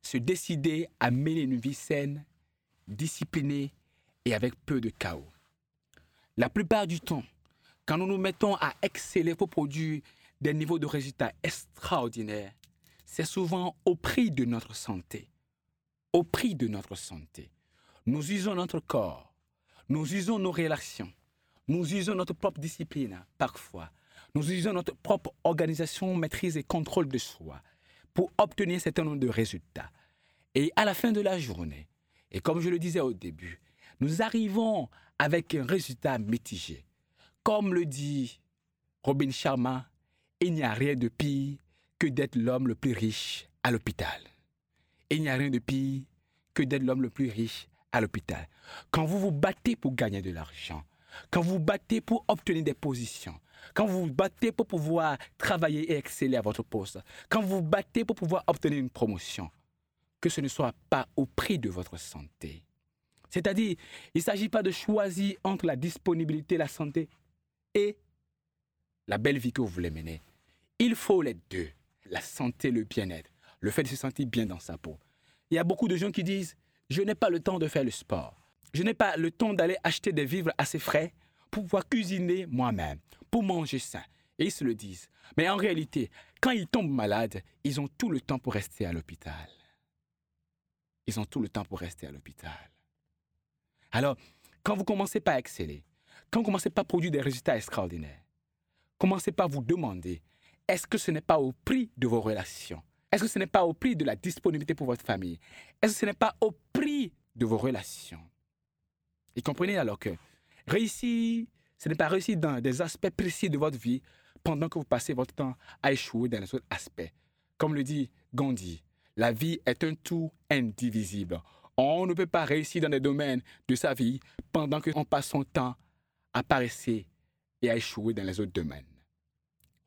Se décider à mener une vie saine, disciplinée et avec peu de chaos. La plupart du temps, quand nous nous mettons à exceller pour produire des niveaux de résultats extraordinaires, c'est souvent au prix de notre santé. Au prix de notre santé. Nous usons notre corps, nous usons nos relations, nous usons notre propre discipline parfois nous utilisons notre propre organisation, maîtrise et contrôle de soi pour obtenir un certain nombre de résultats. Et à la fin de la journée, et comme je le disais au début, nous arrivons avec un résultat mitigé. Comme le dit Robin Sharma, il n'y a rien de pire que d'être l'homme le plus riche à l'hôpital. Il n'y a rien de pire que d'être l'homme le plus riche à l'hôpital. Quand vous vous battez pour gagner de l'argent, quand vous vous battez pour obtenir des positions, quand vous vous battez pour pouvoir travailler et exceller à votre poste, quand vous vous battez pour pouvoir obtenir une promotion, que ce ne soit pas au prix de votre santé. C'est-à-dire, il ne s'agit pas de choisir entre la disponibilité, la santé et la belle vie que vous voulez mener. Il faut les deux, la santé, le bien-être, le fait de se sentir bien dans sa peau. Il y a beaucoup de gens qui disent, je n'ai pas le temps de faire le sport. Je n'ai pas le temps d'aller acheter des vivres assez frais pour pouvoir cuisiner moi-même, pour manger sain. Et ils se le disent. Mais en réalité, quand ils tombent malades, ils ont tout le temps pour rester à l'hôpital. Ils ont tout le temps pour rester à l'hôpital. Alors, quand vous commencez par exceller, quand vous commencez par produire des résultats extraordinaires, commencez par vous demander, est-ce que ce n'est pas au prix de vos relations? Est-ce que ce n'est pas au prix de la disponibilité pour votre famille? Est-ce que ce n'est pas au prix de vos relations? Et comprenez alors que réussir, ce n'est pas réussir dans des aspects précis de votre vie pendant que vous passez votre temps à échouer dans les autres aspects. Comme le dit Gandhi, la vie est un tout indivisible. On ne peut pas réussir dans des domaines de sa vie pendant qu'on passe son temps à paresser et à échouer dans les autres domaines.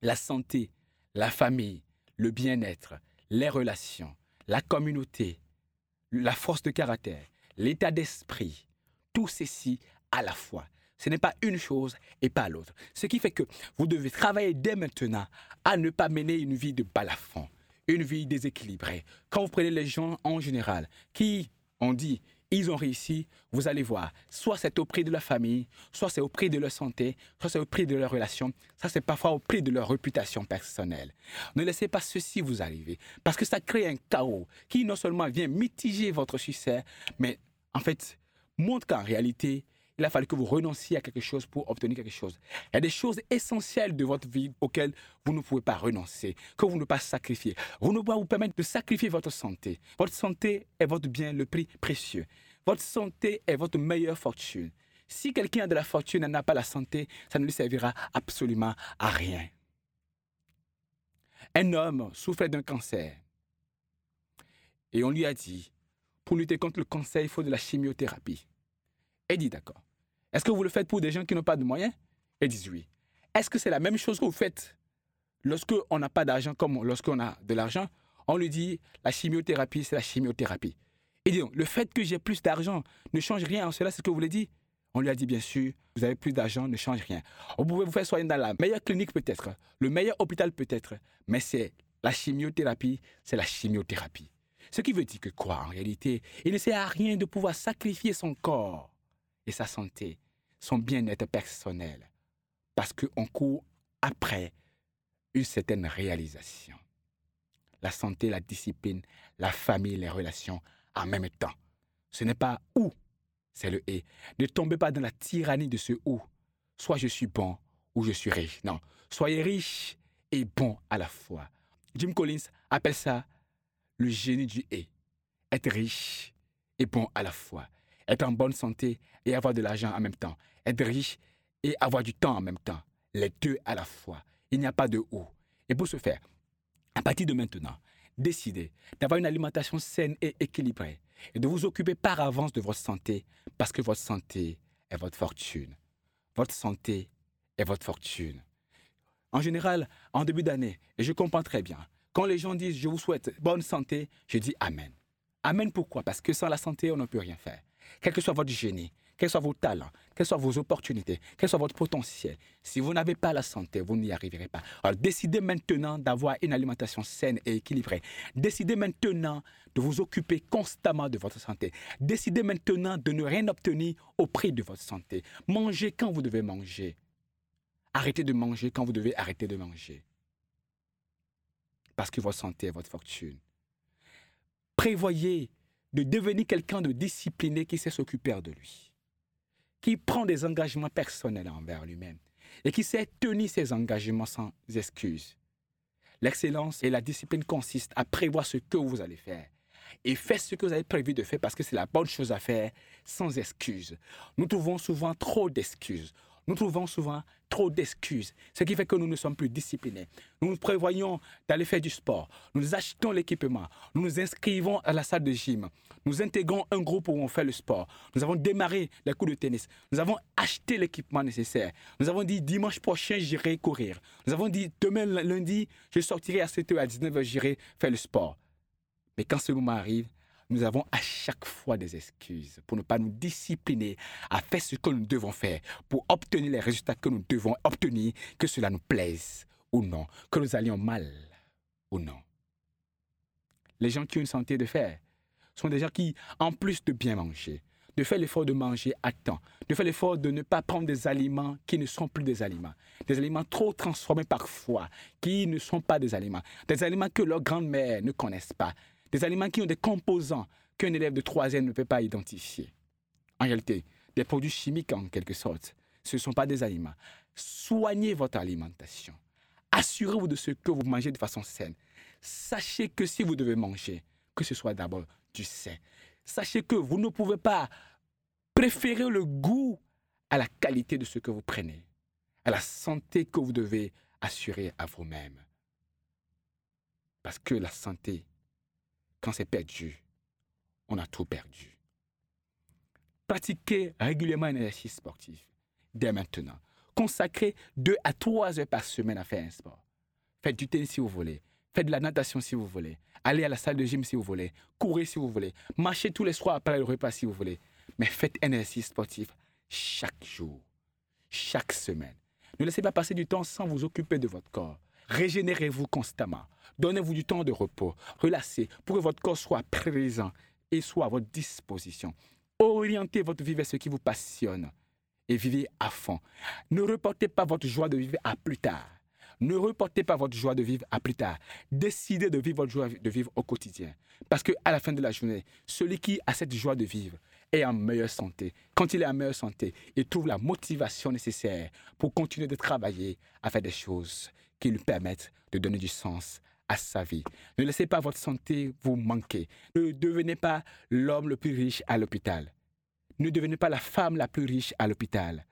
La santé, la famille, le bien-être, les relations, la communauté, la force de caractère, l'état d'esprit, tout ceci à la fois. Ce n'est pas une chose et pas l'autre. Ce qui fait que vous devez travailler dès maintenant à ne pas mener une vie de balafon, une vie déséquilibrée. Quand vous prenez les gens en général qui ont dit ils ont réussi, vous allez voir, soit c'est au prix de leur famille, soit c'est au prix de leur santé, soit c'est au prix de leur relation, ça c'est parfois au prix de leur réputation personnelle. Ne laissez pas ceci vous arriver, parce que ça crée un chaos qui non seulement vient mitiger votre succès, mais en fait montre qu'en réalité, il a fallu que vous renonciez à quelque chose pour obtenir quelque chose. Il y a des choses essentielles de votre vie auxquelles vous ne pouvez pas renoncer, que vous ne pouvez pas sacrifier. Vous ne pouvez pas vous permettre de sacrifier votre santé. Votre santé est votre bien le prix précieux. Votre santé est votre meilleure fortune. Si quelqu'un a de la fortune et n'a pas la santé, ça ne lui servira absolument à rien. Un homme souffrait d'un cancer. Et on lui a dit, pour lutter contre le cancer, il faut de la chimiothérapie. Elle dit d'accord. Est-ce que vous le faites pour des gens qui n'ont pas de moyens? Elle dit oui. Est-ce que c'est la même chose que vous faites lorsqu'on n'a pas d'argent comme lorsqu'on a de l'argent? On lui dit la chimiothérapie, c'est la chimiothérapie. Et dit le fait que j'ai plus d'argent ne change rien en cela, c'est ce que vous voulez dire On lui a dit bien sûr, vous avez plus d'argent, ne change rien. Vous pouvez vous faire soigner dans la meilleure clinique peut-être, le meilleur hôpital peut-être, mais c'est la chimiothérapie, c'est la chimiothérapie. Ce qui veut dire que quoi en réalité? Il ne sert à rien de pouvoir sacrifier son corps et sa santé, son bien-être personnel, parce qu'on court après une certaine réalisation. La santé, la discipline, la famille, les relations en même temps. Ce n'est pas où, c'est le et. Ne tombez pas dans la tyrannie de ce où. Soit je suis bon ou je suis riche. Non, soyez riche et bon à la fois. Jim Collins appelle ça le génie du et. Être riche et bon à la fois être en bonne santé et avoir de l'argent en même temps, être riche et avoir du temps en même temps, les deux à la fois. Il n'y a pas de ou. Et pour ce faire, à partir de maintenant, décidez d'avoir une alimentation saine et équilibrée et de vous occuper par avance de votre santé parce que votre santé est votre fortune. Votre santé est votre fortune. En général, en début d'année, et je comprends très bien, quand les gens disent je vous souhaite bonne santé, je dis Amen. Amen pourquoi? Parce que sans la santé, on ne peut rien faire quel que soit votre génie, quels soient vos talents, quelles soient vos opportunités, quel soit votre potentiel, si vous n'avez pas la santé, vous n'y arriverez pas. Alors décidez maintenant d'avoir une alimentation saine et équilibrée. Décidez maintenant de vous occuper constamment de votre santé. Décidez maintenant de ne rien obtenir au prix de votre santé. Mangez quand vous devez manger. Arrêtez de manger quand vous devez arrêter de manger. Parce que votre santé est votre fortune. Prévoyez de devenir quelqu'un de discipliné qui sait s'occuper de lui, qui prend des engagements personnels envers lui-même et qui sait tenir ses engagements sans excuse. L'excellence et la discipline consistent à prévoir ce que vous allez faire et faire ce que vous avez prévu de faire parce que c'est la bonne chose à faire sans excuse. Nous trouvons souvent trop d'excuses. Nous trouvons souvent trop d'excuses, ce qui fait que nous ne sommes plus disciplinés. Nous prévoyons d'aller faire du sport, nous achetons l'équipement, nous nous inscrivons à la salle de gym, nous intégrons un groupe où on fait le sport, nous avons démarré les coups de tennis, nous avons acheté l'équipement nécessaire, nous avons dit dimanche prochain j'irai courir, nous avons dit demain lundi je sortirai à 7h à 19h j'irai faire le sport. Mais quand ce moment arrive, nous avons à chaque fois des excuses pour ne pas nous discipliner à faire ce que nous devons faire, pour obtenir les résultats que nous devons obtenir, que cela nous plaise ou non, que nous allions mal ou non. Les gens qui ont une santé de fer sont des gens qui, en plus de bien manger, de faire l'effort de manger à temps, de faire l'effort de ne pas prendre des aliments qui ne sont plus des aliments, des aliments trop transformés parfois, qui ne sont pas des aliments, des aliments que leur grand-mère ne connaissent pas, des aliments qui ont des composants qu'un élève de troisième ne peut pas identifier. En réalité, des produits chimiques en quelque sorte. Ce ne sont pas des aliments. Soignez votre alimentation. Assurez-vous de ce que vous mangez de façon saine. Sachez que si vous devez manger, que ce soit d'abord du sain. Sachez que vous ne pouvez pas préférer le goût à la qualité de ce que vous prenez, à la santé que vous devez assurer à vous-même. Parce que la santé quand c'est perdu, on a tout perdu. Pratiquez régulièrement un exercice sportif dès maintenant. Consacrez deux à trois heures par semaine à faire un sport. Faites du tennis si vous voulez. Faites de la natation si vous voulez. Allez à la salle de gym si vous voulez. Courez si vous voulez. Marchez tous les soirs après le repas si vous voulez. Mais faites un exercice sportif chaque jour, chaque semaine. Ne laissez pas passer du temps sans vous occuper de votre corps. Régénérez-vous constamment. Donnez-vous du temps de repos. Relâchez pour que votre corps soit présent et soit à votre disposition. Orientez votre vie vers ce qui vous passionne et vivez à fond. Ne reportez pas votre joie de vivre à plus tard. Ne reportez pas votre joie de vivre à plus tard. Décidez de vivre votre joie de vivre au quotidien. Parce qu'à la fin de la journée, celui qui a cette joie de vivre est en meilleure santé. Quand il est en meilleure santé, il trouve la motivation nécessaire pour continuer de travailler à faire des choses qui lui permettent de donner du sens à sa vie. Ne laissez pas votre santé vous manquer. Ne devenez pas l'homme le plus riche à l'hôpital. Ne devenez pas la femme la plus riche à l'hôpital.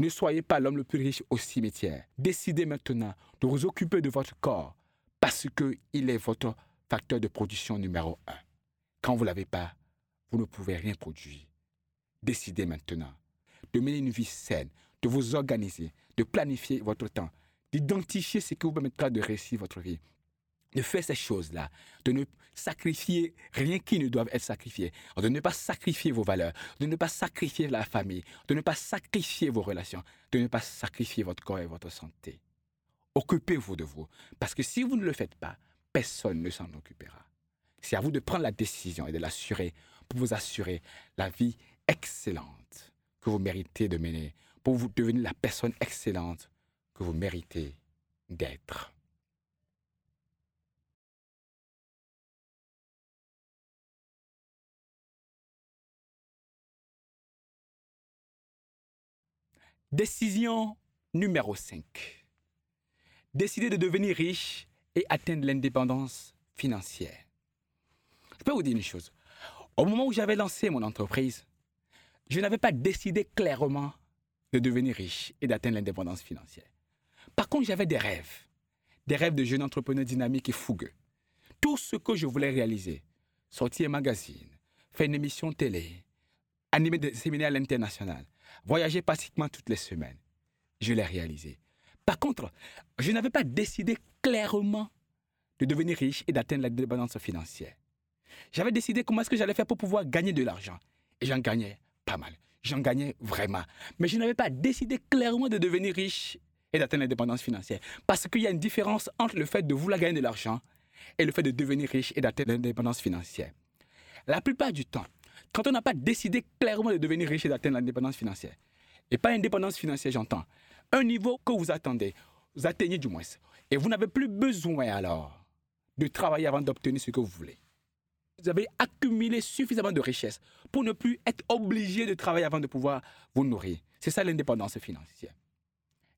Ne soyez pas l'homme le plus riche au cimetière. Décidez maintenant de vous occuper de votre corps parce qu'il est votre facteur de production numéro un. Quand vous ne l'avez pas, vous ne pouvez rien produire. Décidez maintenant de mener une vie saine, de vous organiser, de planifier votre temps, d'identifier ce qui vous permettra de réussir votre vie. De faire ces choses-là, de ne sacrifier rien qui ne doit être sacrifié, de ne pas sacrifier vos valeurs, de ne pas sacrifier la famille, de ne pas sacrifier vos relations, de ne pas sacrifier votre corps et votre santé. Occupez-vous de vous, parce que si vous ne le faites pas, personne ne s'en occupera. C'est à vous de prendre la décision et de l'assurer pour vous assurer la vie excellente que vous méritez de mener, pour vous devenir la personne excellente vous méritez d'être. Décision numéro 5. Décider de devenir riche et atteindre l'indépendance financière. Je peux vous dire une chose. Au moment où j'avais lancé mon entreprise, je n'avais pas décidé clairement de devenir riche et d'atteindre l'indépendance financière. Par contre, j'avais des rêves. Des rêves de jeune entrepreneur dynamique et fougueux. Tout ce que je voulais réaliser, sortir un magazine, faire une émission télé, animer des séminaires à l'international, voyager pratiquement toutes les semaines, je l'ai réalisé. Par contre, je n'avais pas décidé clairement de devenir riche et d'atteindre l'indépendance financière. J'avais décidé comment est-ce que j'allais faire pour pouvoir gagner de l'argent. Et j'en gagnais pas mal. J'en gagnais vraiment. Mais je n'avais pas décidé clairement de devenir riche et d'atteindre l'indépendance financière. Parce qu'il y a une différence entre le fait de vouloir gagner de l'argent et le fait de devenir riche et d'atteindre l'indépendance financière. La plupart du temps, quand on n'a pas décidé clairement de devenir riche et d'atteindre l'indépendance financière, et pas indépendance financière, j'entends, un niveau que vous attendez, vous atteignez du moins, et vous n'avez plus besoin alors de travailler avant d'obtenir ce que vous voulez. Vous avez accumulé suffisamment de richesses pour ne plus être obligé de travailler avant de pouvoir vous nourrir. C'est ça l'indépendance financière.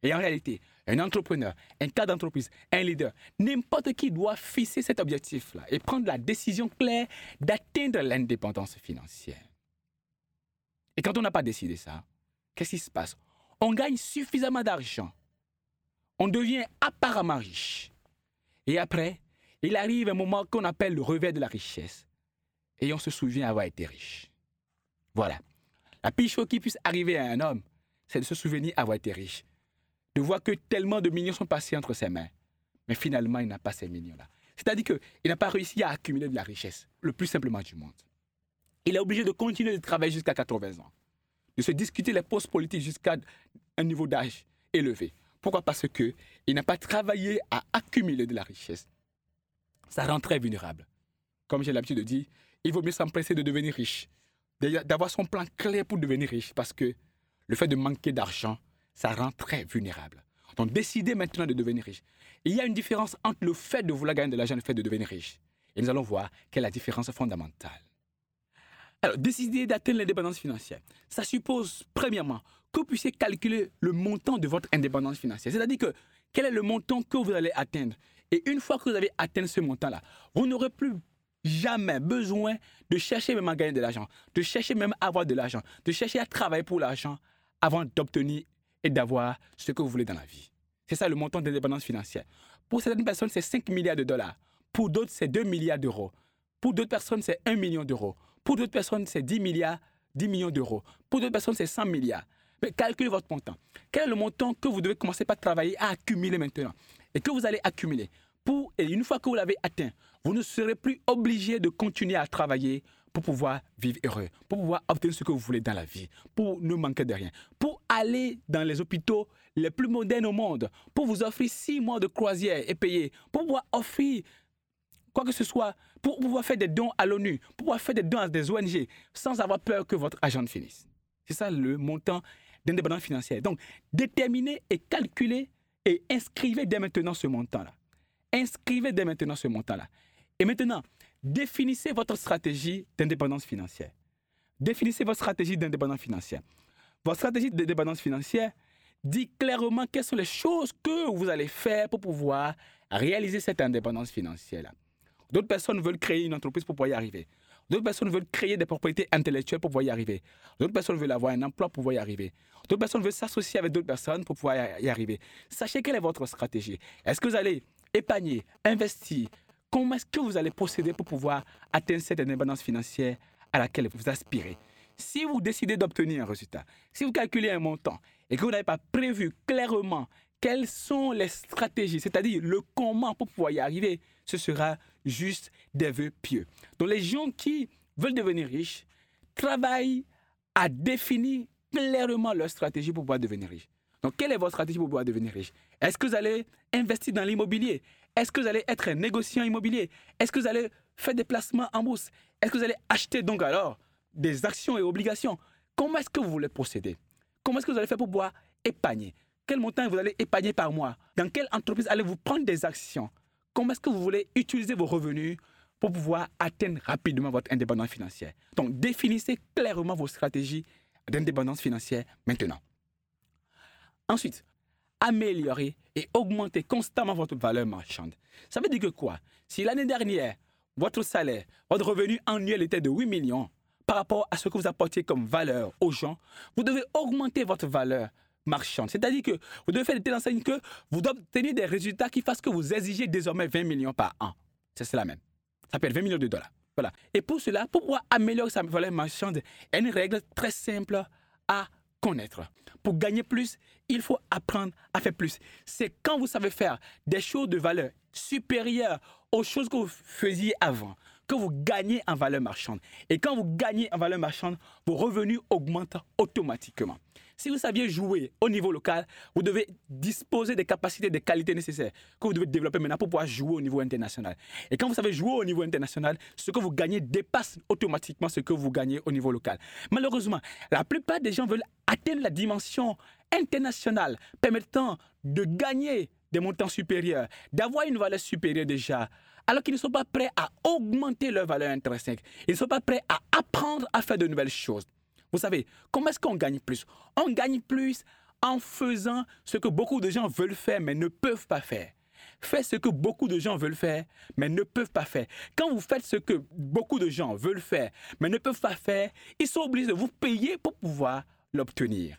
Et en réalité, un entrepreneur, un cadre d'entreprise, un leader, n'importe qui doit fixer cet objectif-là et prendre la décision claire d'atteindre l'indépendance financière. Et quand on n'a pas décidé ça, qu'est-ce qui se passe? On gagne suffisamment d'argent, on devient apparemment riche. Et après, il arrive un moment qu'on appelle le revers de la richesse. Et on se souvient avoir été riche. Voilà. La pire chose qui puisse arriver à un homme, c'est de se souvenir avoir été riche. De voir que tellement de millions sont passés entre ses mains. Mais finalement, il n'a pas ces millions-là. C'est-à-dire qu'il n'a pas réussi à accumuler de la richesse, le plus simplement du monde. Il est obligé de continuer de travailler jusqu'à 80 ans, de se discuter les postes politiques jusqu'à un niveau d'âge élevé. Pourquoi? Parce qu'il n'a pas travaillé à accumuler de la richesse. Ça rend très vulnérable. Comme j'ai l'habitude de dire, il vaut mieux s'empresser de devenir riche, d'avoir son plan clair pour devenir riche, parce que le fait de manquer d'argent, ça rend très vulnérable. Donc décidez maintenant de devenir riche. Il y a une différence entre le fait de vouloir gagner de l'argent et le fait de devenir riche. Et nous allons voir quelle est la différence fondamentale. Alors, décider d'atteindre l'indépendance financière, ça suppose, premièrement, que vous puissiez calculer le montant de votre indépendance financière. C'est-à-dire que quel est le montant que vous allez atteindre. Et une fois que vous avez atteint ce montant-là, vous n'aurez plus jamais besoin de chercher même à gagner de l'argent, de chercher même à avoir de l'argent, de chercher à travailler pour l'argent avant d'obtenir et d'avoir ce que vous voulez dans la vie. C'est ça le montant d'indépendance financière. Pour certaines personnes, c'est 5 milliards de dollars. Pour d'autres, c'est 2 milliards d'euros. Pour d'autres personnes, c'est 1 million d'euros. Pour d'autres personnes, c'est 10 milliards, 10 millions d'euros. Pour d'autres personnes, c'est 100 milliards. Mais calculez votre montant. Quel est le montant que vous devez commencer par travailler à accumuler maintenant et que vous allez accumuler? Pour, et une fois que vous l'avez atteint, vous ne serez plus obligé de continuer à travailler pour pouvoir vivre heureux, pour pouvoir obtenir ce que vous voulez dans la vie, pour ne manquer de rien, pour aller dans les hôpitaux les plus modernes au monde, pour vous offrir six mois de croisière et payer, pour pouvoir offrir quoi que ce soit, pour pouvoir faire des dons à l'ONU, pour pouvoir faire des dons à des ONG, sans avoir peur que votre argent finisse. C'est ça le montant d'indépendance financière. Donc, déterminez et calculez et inscrivez dès maintenant ce montant-là. Inscrivez dès maintenant ce montant-là. Et maintenant, définissez votre stratégie d'indépendance financière. Définissez votre stratégie d'indépendance financière. Votre stratégie d'indépendance financière dit clairement quelles sont les choses que vous allez faire pour pouvoir réaliser cette indépendance financière-là. D'autres personnes veulent créer une entreprise pour pouvoir y arriver. D'autres personnes veulent créer des propriétés intellectuelles pour pouvoir y arriver. D'autres personnes veulent avoir un emploi pour pouvoir y arriver. D'autres personnes veulent s'associer avec d'autres personnes pour pouvoir y arriver. Sachez quelle est votre stratégie. Est-ce que vous allez épargner, investir Comment est-ce que vous allez procéder pour pouvoir atteindre cette indépendance financière à laquelle vous aspirez? Si vous décidez d'obtenir un résultat, si vous calculez un montant et que vous n'avez pas prévu clairement quelles sont les stratégies, c'est-à-dire le comment pour pouvoir y arriver, ce sera juste des vœux pieux. Donc les gens qui veulent devenir riches travaillent à définir clairement leur stratégie pour pouvoir devenir riche. Donc, quelle est votre stratégie pour pouvoir devenir riche? Est-ce que vous allez investir dans l'immobilier? Est-ce que vous allez être un négociant immobilier? Est-ce que vous allez faire des placements en bourse? Est-ce que vous allez acheter donc alors des actions et obligations? Comment est-ce que vous voulez procéder? Comment est-ce que vous allez faire pour pouvoir épargner? Quel montant vous allez épargner par mois? Dans quelle entreprise allez-vous prendre des actions? Comment est-ce que vous voulez utiliser vos revenus pour pouvoir atteindre rapidement votre indépendance financière? Donc, définissez clairement vos stratégies d'indépendance financière maintenant. Ensuite, améliorer et augmenter constamment votre valeur marchande. Ça veut dire que quoi? Si l'année dernière, votre salaire, votre revenu annuel était de 8 millions par rapport à ce que vous apportiez comme valeur aux gens, vous devez augmenter votre valeur marchande. C'est-à-dire que vous devez faire de telle que vous obtenez des résultats qui fassent que vous exigez désormais 20 millions par an. C'est cela même. Ça être 20 millions de dollars. Voilà. Et pour cela, pour pouvoir améliorer sa valeur marchande, il y a une règle très simple à connaître. Pour gagner plus, il faut apprendre à faire plus. C'est quand vous savez faire des choses de valeur supérieure aux choses que vous faisiez avant, que vous gagnez en valeur marchande. Et quand vous gagnez en valeur marchande, vos revenus augmentent automatiquement. Si vous saviez jouer au niveau local, vous devez disposer des capacités, des qualités nécessaires que vous devez développer maintenant pour pouvoir jouer au niveau international. Et quand vous savez jouer au niveau international, ce que vous gagnez dépasse automatiquement ce que vous gagnez au niveau local. Malheureusement, la plupart des gens veulent atteindre la dimension internationale permettant de gagner des montants supérieurs, d'avoir une valeur supérieure déjà, alors qu'ils ne sont pas prêts à augmenter leur valeur intrinsèque. Ils ne sont pas prêts à apprendre à faire de nouvelles choses. Vous savez, comment est-ce qu'on gagne plus? On gagne plus en faisant ce que beaucoup de gens veulent faire mais ne peuvent pas faire. Faites ce que beaucoup de gens veulent faire mais ne peuvent pas faire. Quand vous faites ce que beaucoup de gens veulent faire mais ne peuvent pas faire, ils sont obligés de vous payer pour pouvoir l'obtenir.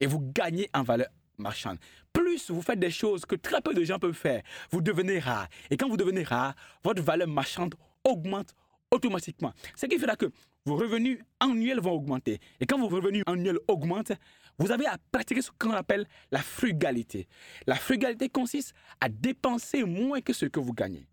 et vous gagnez en valeur marchande. Plus vous faites des choses que très peu de gens peuvent faire, vous devenez rare. Et quand vous devenez rare, votre valeur marchande augmente automatiquement. Ce qui fera que vos revenus annuels vont augmenter. Et quand vos revenus annuels augmentent, vous avez à pratiquer ce qu'on appelle la frugalité. La frugalité consiste à dépenser moins que ce que vous gagnez.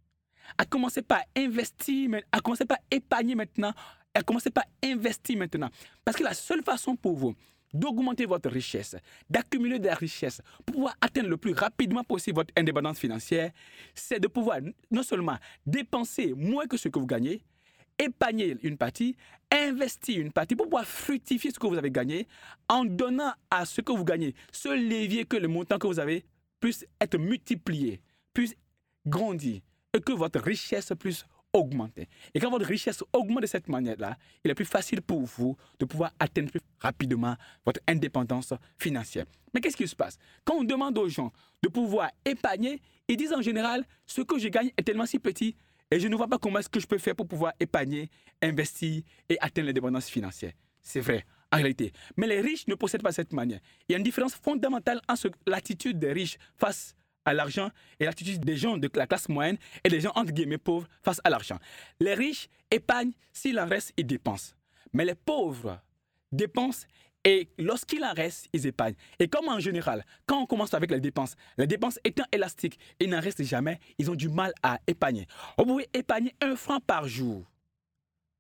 À commencer par investir, à commencer par épargner maintenant, à commencer par investir maintenant. Parce que la seule façon pour vous d'augmenter votre richesse, d'accumuler de la richesse pour pouvoir atteindre le plus rapidement possible votre indépendance financière, c'est de pouvoir non seulement dépenser moins que ce que vous gagnez, épargner une partie, investir une partie pour pouvoir fructifier ce que vous avez gagné en donnant à ce que vous gagnez ce levier que le montant que vous avez puisse être multiplié, puisse grandir et que votre richesse puisse augmenter. Et quand votre richesse augmente de cette manière-là, il est plus facile pour vous de pouvoir atteindre plus rapidement votre indépendance financière. Mais qu'est-ce qui se passe? Quand on demande aux gens de pouvoir épargner, ils disent en général, ce que je gagne est tellement si petit et je ne vois pas comment est-ce que je peux faire pour pouvoir épargner, investir et atteindre l'indépendance financière. C'est vrai, en réalité. Mais les riches ne possèdent pas cette manière. Il y a une différence fondamentale entre l'attitude des riches face à l'argent et l'attitude des gens de la classe moyenne et des gens entre guillemets pauvres face à l'argent. Les riches épargnent, s'il en reste, ils dépensent. Mais les pauvres dépensent et lorsqu'il en reste, ils épargnent. Et comme en général, quand on commence avec les dépenses, les dépenses étant élastiques, il n'en reste jamais, ils ont du mal à épargner. Vous pouvez épargner un franc par jour.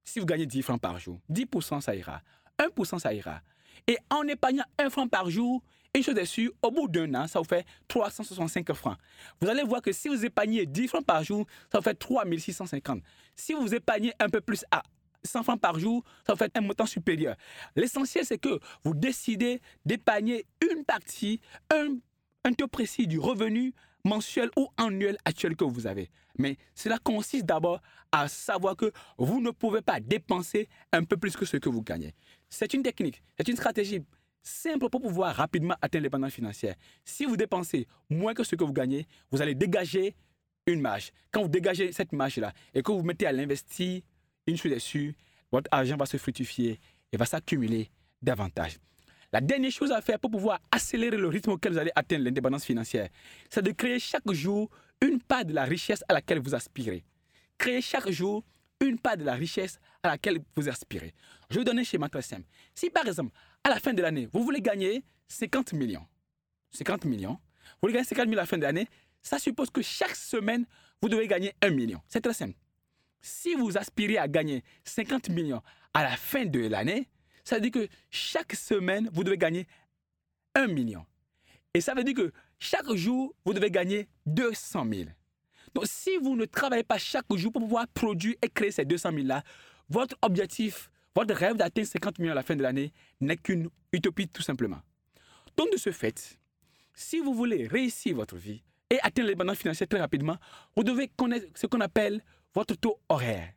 Si vous gagnez 10 francs par jour, 10% ça ira. 1% ça ira. Et en épargnant un franc par jour, une chose est sûre, au bout d'un an, ça vous fait 365 francs. Vous allez voir que si vous épargnez 10 francs par jour, ça vous fait 3650. Si vous épargnez un peu plus à 100 francs par jour, ça fait un montant supérieur. L'essentiel, c'est que vous décidez d'épargner une partie, un, un taux précis du revenu mensuel ou annuel actuel que vous avez. Mais cela consiste d'abord à savoir que vous ne pouvez pas dépenser un peu plus que ce que vous gagnez. C'est une technique, c'est une stratégie simple pour pouvoir rapidement atteindre l'indépendance financière. Si vous dépensez moins que ce que vous gagnez, vous allez dégager une marge. Quand vous dégagez cette marge-là et que vous mettez à l'investir, une chose est sûre, votre argent va se fructifier et va s'accumuler davantage. La dernière chose à faire pour pouvoir accélérer le rythme auquel vous allez atteindre l'indépendance financière, c'est de créer chaque jour une part de la richesse à laquelle vous aspirez. Créer chaque jour une part de la richesse à laquelle vous aspirez. Je vais vous donner un schéma très simple. Si par exemple, à la fin de l'année, vous voulez gagner 50 millions, 50 millions, vous voulez gagner 50 millions à la fin de l'année, ça suppose que chaque semaine, vous devez gagner 1 million. C'est très simple. Si vous aspirez à gagner 50 millions à la fin de l'année, ça veut dire que chaque semaine, vous devez gagner 1 million. Et ça veut dire que chaque jour, vous devez gagner 200 000. Donc, si vous ne travaillez pas chaque jour pour pouvoir produire et créer ces 200 000-là, votre objectif, votre rêve d'atteindre 50 millions à la fin de l'année n'est qu'une utopie tout simplement. Donc, de ce fait, si vous voulez réussir votre vie et atteindre l'indépendance financière très rapidement, vous devez connaître ce qu'on appelle votre taux horaire.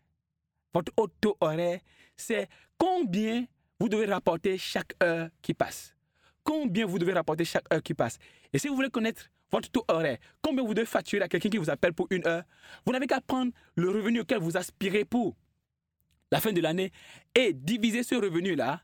Votre taux horaire, c'est combien vous devez rapporter chaque heure qui passe. Combien vous devez rapporter chaque heure qui passe. Et si vous voulez connaître votre taux horaire, combien vous devez facturer à quelqu'un qui vous appelle pour une heure, vous n'avez qu'à prendre le revenu auquel vous aspirez pour la fin de l'année et diviser ce revenu-là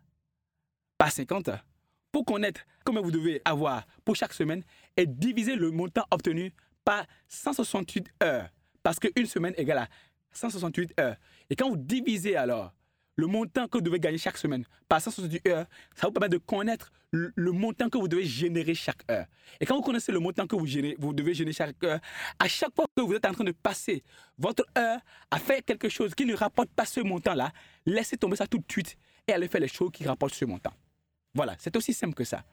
par 50 heures pour connaître combien vous devez avoir pour chaque semaine et diviser le montant obtenu par 168 heures. Parce qu'une semaine égale à 168 heures. Et quand vous divisez alors le montant que vous devez gagner chaque semaine par 168 heures, ça vous permet de connaître le, montant que vous devez générer chaque heure. Et quand vous connaissez le montant que vous, devez générer chaque heure, à chaque fois que vous êtes en train de passer votre heure à faire quelque chose qui ne rapporte pas ce montant-là, laissez tomber ça tout de suite et allez faire les choses qui rapportent ce montant. Voilà, c'est aussi simple que ça.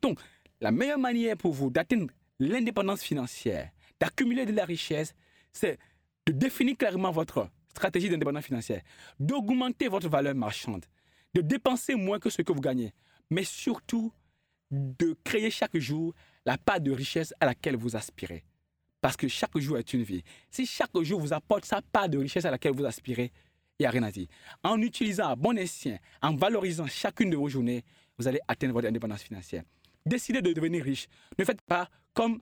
Donc, la meilleure manière pour vous d'atteindre l'indépendance financière, d'accumuler de la richesse, c'est de définir clairement votre stratégie d'indépendance financière, d'augmenter votre valeur marchande, de dépenser moins que ce que vous gagnez, mais surtout de créer chaque jour la part de richesse à laquelle vous aspirez. Parce que chaque jour est une vie. Si chaque jour vous apporte sa part de richesse à laquelle vous aspirez, il n'y a rien à dire. En utilisant à bon escient, en valorisant chacune de vos journées, vous allez atteindre votre indépendance financière. Décidez de devenir riche. Ne faites pas comme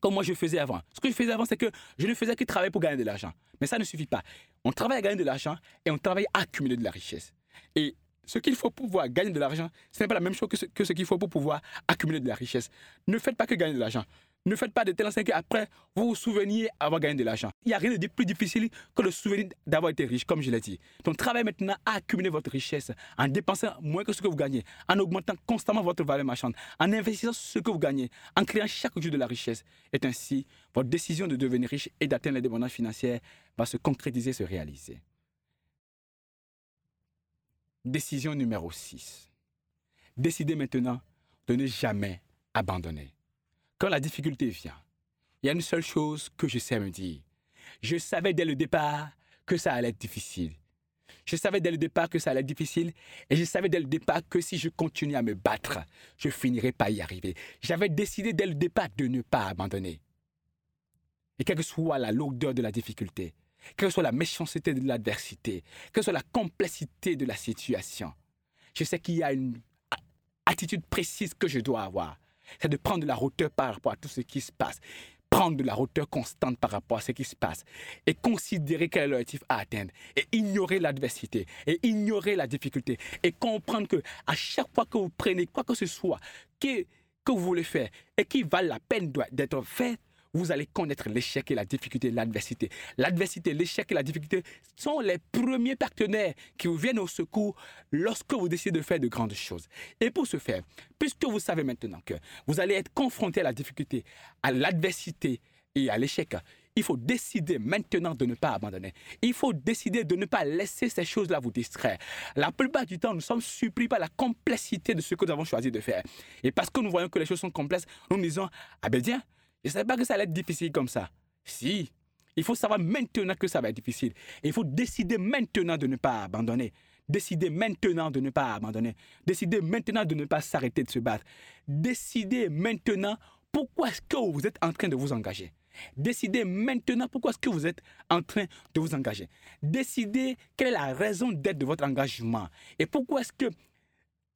comme moi je faisais avant. Ce que je faisais avant, c'est que je ne faisais que travailler pour gagner de l'argent. Mais ça ne suffit pas. On travaille à gagner de l'argent et on travaille à accumuler de la richesse. Et ce qu'il faut pour pouvoir gagner de l'argent, ce n'est pas la même chose que ce, qu'il faut pour pouvoir accumuler de la richesse. Ne faites pas que gagner de l'argent. Ne faites pas de telle enseigne qu'après, vous vous souveniez avoir gagné de l'argent. Il n'y a rien de plus difficile que le souvenir d'avoir été riche, comme je l'ai dit. Donc, travaillez maintenant à accumuler votre richesse en dépensant moins que ce que vous gagnez, en augmentant constamment votre valeur marchande, en investissant ce que vous gagnez, en créant chaque jour de la richesse. Et ainsi, votre décision de devenir riche et d'atteindre l'indépendance financière va se concrétiser, se réaliser. Décision numéro 6. Décidez maintenant de ne jamais abandonner. Quand la difficulté vient, il y a une seule chose que je sais me dire. Je savais dès le départ que ça allait être difficile. Je savais dès le départ que ça allait être difficile et je savais dès le départ que si je continuais à me battre, je finirais par y arriver. J'avais décidé dès le départ de ne pas abandonner. Et quelle que soit la lourdeur de la difficulté, quelle que soit la méchanceté de l'adversité, quelle que soit la complexité de la situation, je sais qu'il y a une attitude précise que je dois avoir c'est de prendre de la hauteur par rapport à tout ce qui se passe. Prendre de la hauteur constante par rapport à ce qui se passe. Et considérer quel est l'objectif à atteindre. Et ignorer l'adversité. Et ignorer la difficulté. Et comprendre que à chaque fois que vous prenez quoi que ce soit que, que vous voulez faire et qui valent la peine d'être fait, vous allez connaître l'échec et la difficulté, l'adversité. L'adversité, l'échec et la difficulté sont les premiers partenaires qui vous viennent au secours lorsque vous décidez de faire de grandes choses. Et pour ce faire, puisque vous savez maintenant que vous allez être confronté à la difficulté, à l'adversité et à l'échec, il faut décider maintenant de ne pas abandonner. Il faut décider de ne pas laisser ces choses-là vous distraire. La plupart du temps, nous sommes surpris par la complexité de ce que nous avons choisi de faire. Et parce que nous voyons que les choses sont complexes, nous nous disons, ah ben tiens, je ne savais pas que ça allait être difficile comme ça. Si, il faut savoir maintenant que ça va être difficile. Et il faut décider maintenant de ne pas abandonner. Décider maintenant de ne pas abandonner. Décider maintenant de ne pas s'arrêter de se battre. Décider maintenant pourquoi est-ce que vous êtes en train de vous engager. Décidez maintenant pourquoi est-ce que vous êtes en train de vous engager. Décidez quelle est la raison d'être de votre engagement. Et pourquoi est-ce que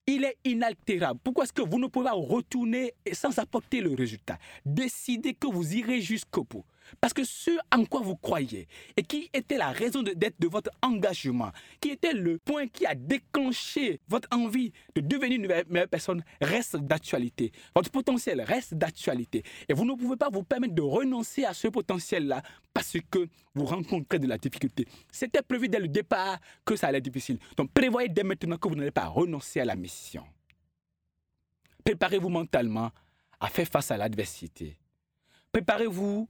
il est inaltérable. Pourquoi est-ce que vous ne pouvez pas retourner sans apporter le résultat? Décidez que vous irez jusqu'au bout. Parce que ce en quoi vous croyez et qui était la raison d'être de, votre engagement, qui était le point qui a déclenché votre envie de devenir une meilleure personne, reste d'actualité. Votre potentiel reste d'actualité. Et vous ne pouvez pas vous permettre de renoncer à ce potentiel-là parce que vous rencontrez de la difficulté. C'était prévu dès le départ que ça allait être difficile. Donc prévoyez dès maintenant que vous n'allez pas renoncer à la mission. Préparez-vous mentalement à faire face à l'adversité. Préparez-vous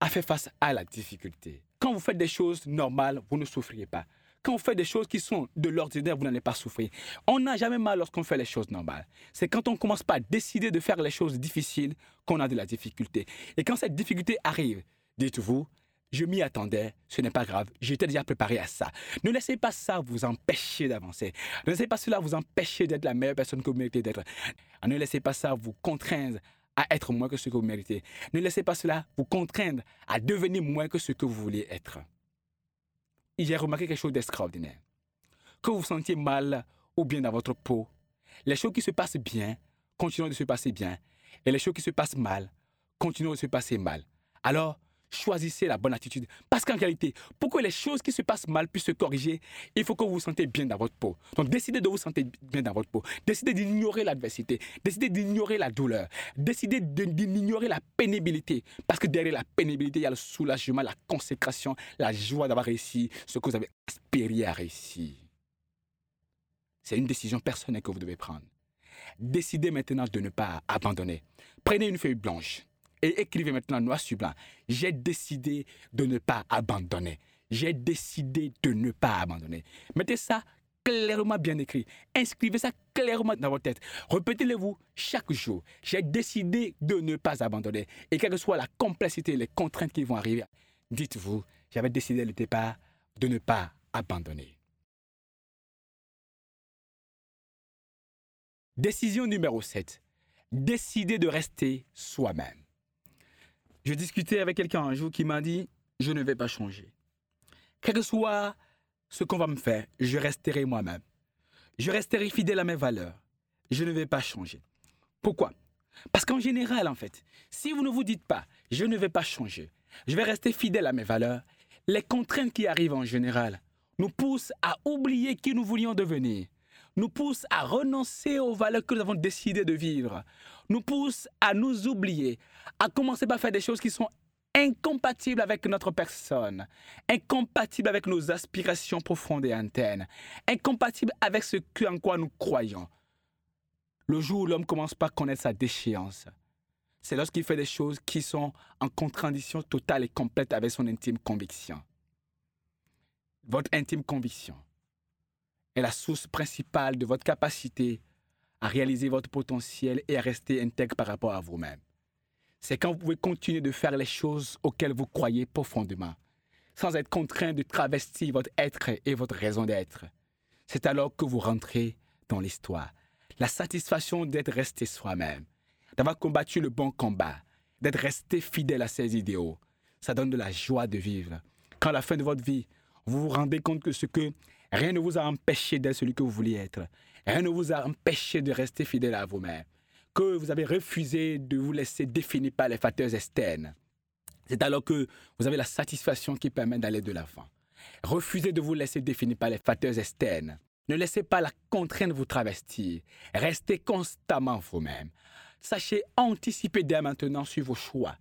à faire face à la difficulté. Quand vous faites des choses normales, vous ne souffriez pas. Quand vous faites des choses qui sont de l'ordinaire, vous n'allez pas souffrir. On n'a jamais mal lorsqu'on fait les choses normales. C'est quand on commence pas à décider de faire les choses difficiles qu'on a de la difficulté. Et quand cette difficulté arrive, dites-vous, je m'y attendais, ce n'est pas grave, j'étais déjà préparé à ça. Ne laissez pas ça vous empêcher d'avancer. Ne laissez pas cela vous empêcher d'être la meilleure personne que vous méritez d'être. Ne laissez pas ça vous contraindre à être moins que ce que vous méritez. Ne laissez pas cela vous contraindre à devenir moins que ce que vous voulez être. J'ai remarqué quelque chose d'extraordinaire. Que vous vous sentiez mal ou bien dans votre peau, les choses qui se passent bien continuent de se passer bien et les choses qui se passent mal continuent de se passer mal. Alors, choisissez la bonne attitude. Parce qu'en réalité, pour que les choses qui se passent mal puissent se corriger, il faut que vous vous sentez bien dans votre peau. Donc décidez de vous sentir bien dans votre peau. Décidez d'ignorer l'adversité. Décidez d'ignorer la douleur. Décidez d'ignorer la pénibilité. Parce que derrière la pénibilité, il y a le soulagement, la consécration, la joie d'avoir réussi ce que vous avez aspiré à réussir. C'est une décision personnelle que vous devez prendre. Décidez maintenant de ne pas abandonner. Prenez une feuille blanche et écrivez maintenant noir sur blanc. J'ai décidé de ne pas abandonner. J'ai décidé de ne pas abandonner. Mettez ça clairement bien écrit. Inscrivez ça clairement dans votre tête. Répétez-le-vous chaque jour. J'ai décidé de ne pas abandonner. Et quelle que soit la complexité, les contraintes qui vont arriver, dites-vous, j'avais décidé le départ de ne pas abandonner. Décision numéro 7. Décider de rester soi-même. Je discutais avec quelqu'un un jour qui m'a dit, je ne vais pas changer. Quel que soit ce qu'on va me faire, je resterai moi-même. Je resterai fidèle à mes valeurs. Je ne vais pas changer. Pourquoi? Parce qu'en général, en fait, si vous ne vous dites pas, je ne vais pas changer, je vais rester fidèle à mes valeurs, les contraintes qui arrivent en général nous poussent à oublier qui nous voulions devenir, nous pousse à renoncer aux valeurs que nous avons décidé de vivre, nous pousse à nous oublier, à commencer par faire des choses qui sont incompatibles avec notre personne, incompatibles avec nos aspirations profondes et internes, incompatibles avec ce en quoi nous croyons. Le jour où l'homme commence par connaître sa déchéance, c'est lorsqu'il fait des choses qui sont en contradiction totale et complète avec son intime conviction. Votre intime conviction est la source principale de votre capacité à réaliser votre potentiel et à rester intègre par rapport à vous-même. C'est quand vous pouvez continuer de faire les choses auxquelles vous croyez profondément, sans être contraint de travestir votre être et votre raison d'être. C'est alors que vous rentrez dans l'histoire. La satisfaction d'être resté soi-même, d'avoir combattu le bon combat, d'être resté fidèle à ses idéaux, ça donne de la joie de vivre. Quand à la fin de votre vie, vous vous rendez compte que ce que rien ne vous a empêché d'être celui que vous vouliez être, rien ne vous a empêché de rester fidèle à vous-même, que vous avez refusé de vous laisser définir par les facteurs externes. C'est alors que vous avez la satisfaction qui permet d'aller de l'avant. Refusez de vous laisser définir par les facteurs externes. Ne laissez pas la contrainte vous travestir. Restez constamment vous-même. Sachez anticiper dès maintenant sur vos choix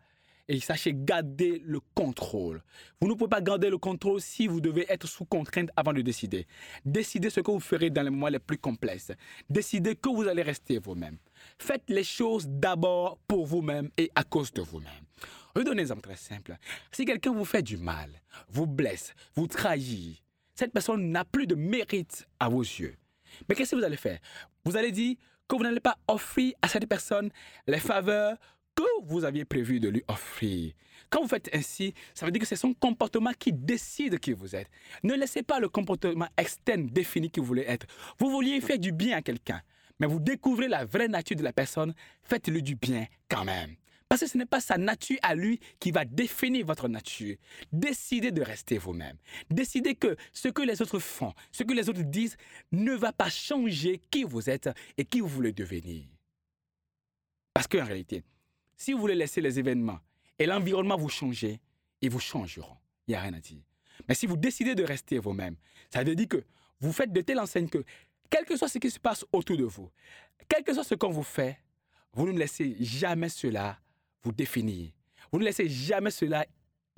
et sachez garder le contrôle. Vous ne pouvez pas garder le contrôle si vous devez être sous contrainte avant de décider. Décidez ce que vous ferez dans les moments les plus complexes. Décidez que vous allez rester vous-même. Faites les choses d'abord pour vous-même et à cause de vous-même. Je donne un exemple très simple. Si quelqu'un vous fait du mal, vous blesse, vous trahit, cette personne n'a plus de mérite à vos yeux. Mais qu'est-ce que vous allez faire? Vous allez dire que vous n'allez pas offrir à cette personne les faveurs que vous aviez prévu de lui offrir. Quand vous faites ainsi, ça veut dire que c'est son comportement qui décide qui vous êtes. Ne laissez pas le comportement externe définir qui vous voulez être. Vous vouliez faire du bien à quelqu'un, mais vous découvrez la vraie nature de la personne, faites-lui du bien quand même. Parce que ce n'est pas sa nature à lui qui va définir votre nature. Décidez de rester vous-même. Décidez que ce que les autres font, ce que les autres disent, ne va pas changer qui vous êtes et qui vous voulez devenir. Parce qu'en réalité, si vous voulez laisser les événements et l'environnement vous changer, ils vous changeront. Il n'y a rien à dire. Mais si vous décidez de rester vous-même, ça veut dire que vous faites de telle enseigne que, quel que soit ce qui se passe autour de vous, quel que soit ce qu'on vous fait, vous ne laissez jamais cela vous définir. Vous ne laissez jamais cela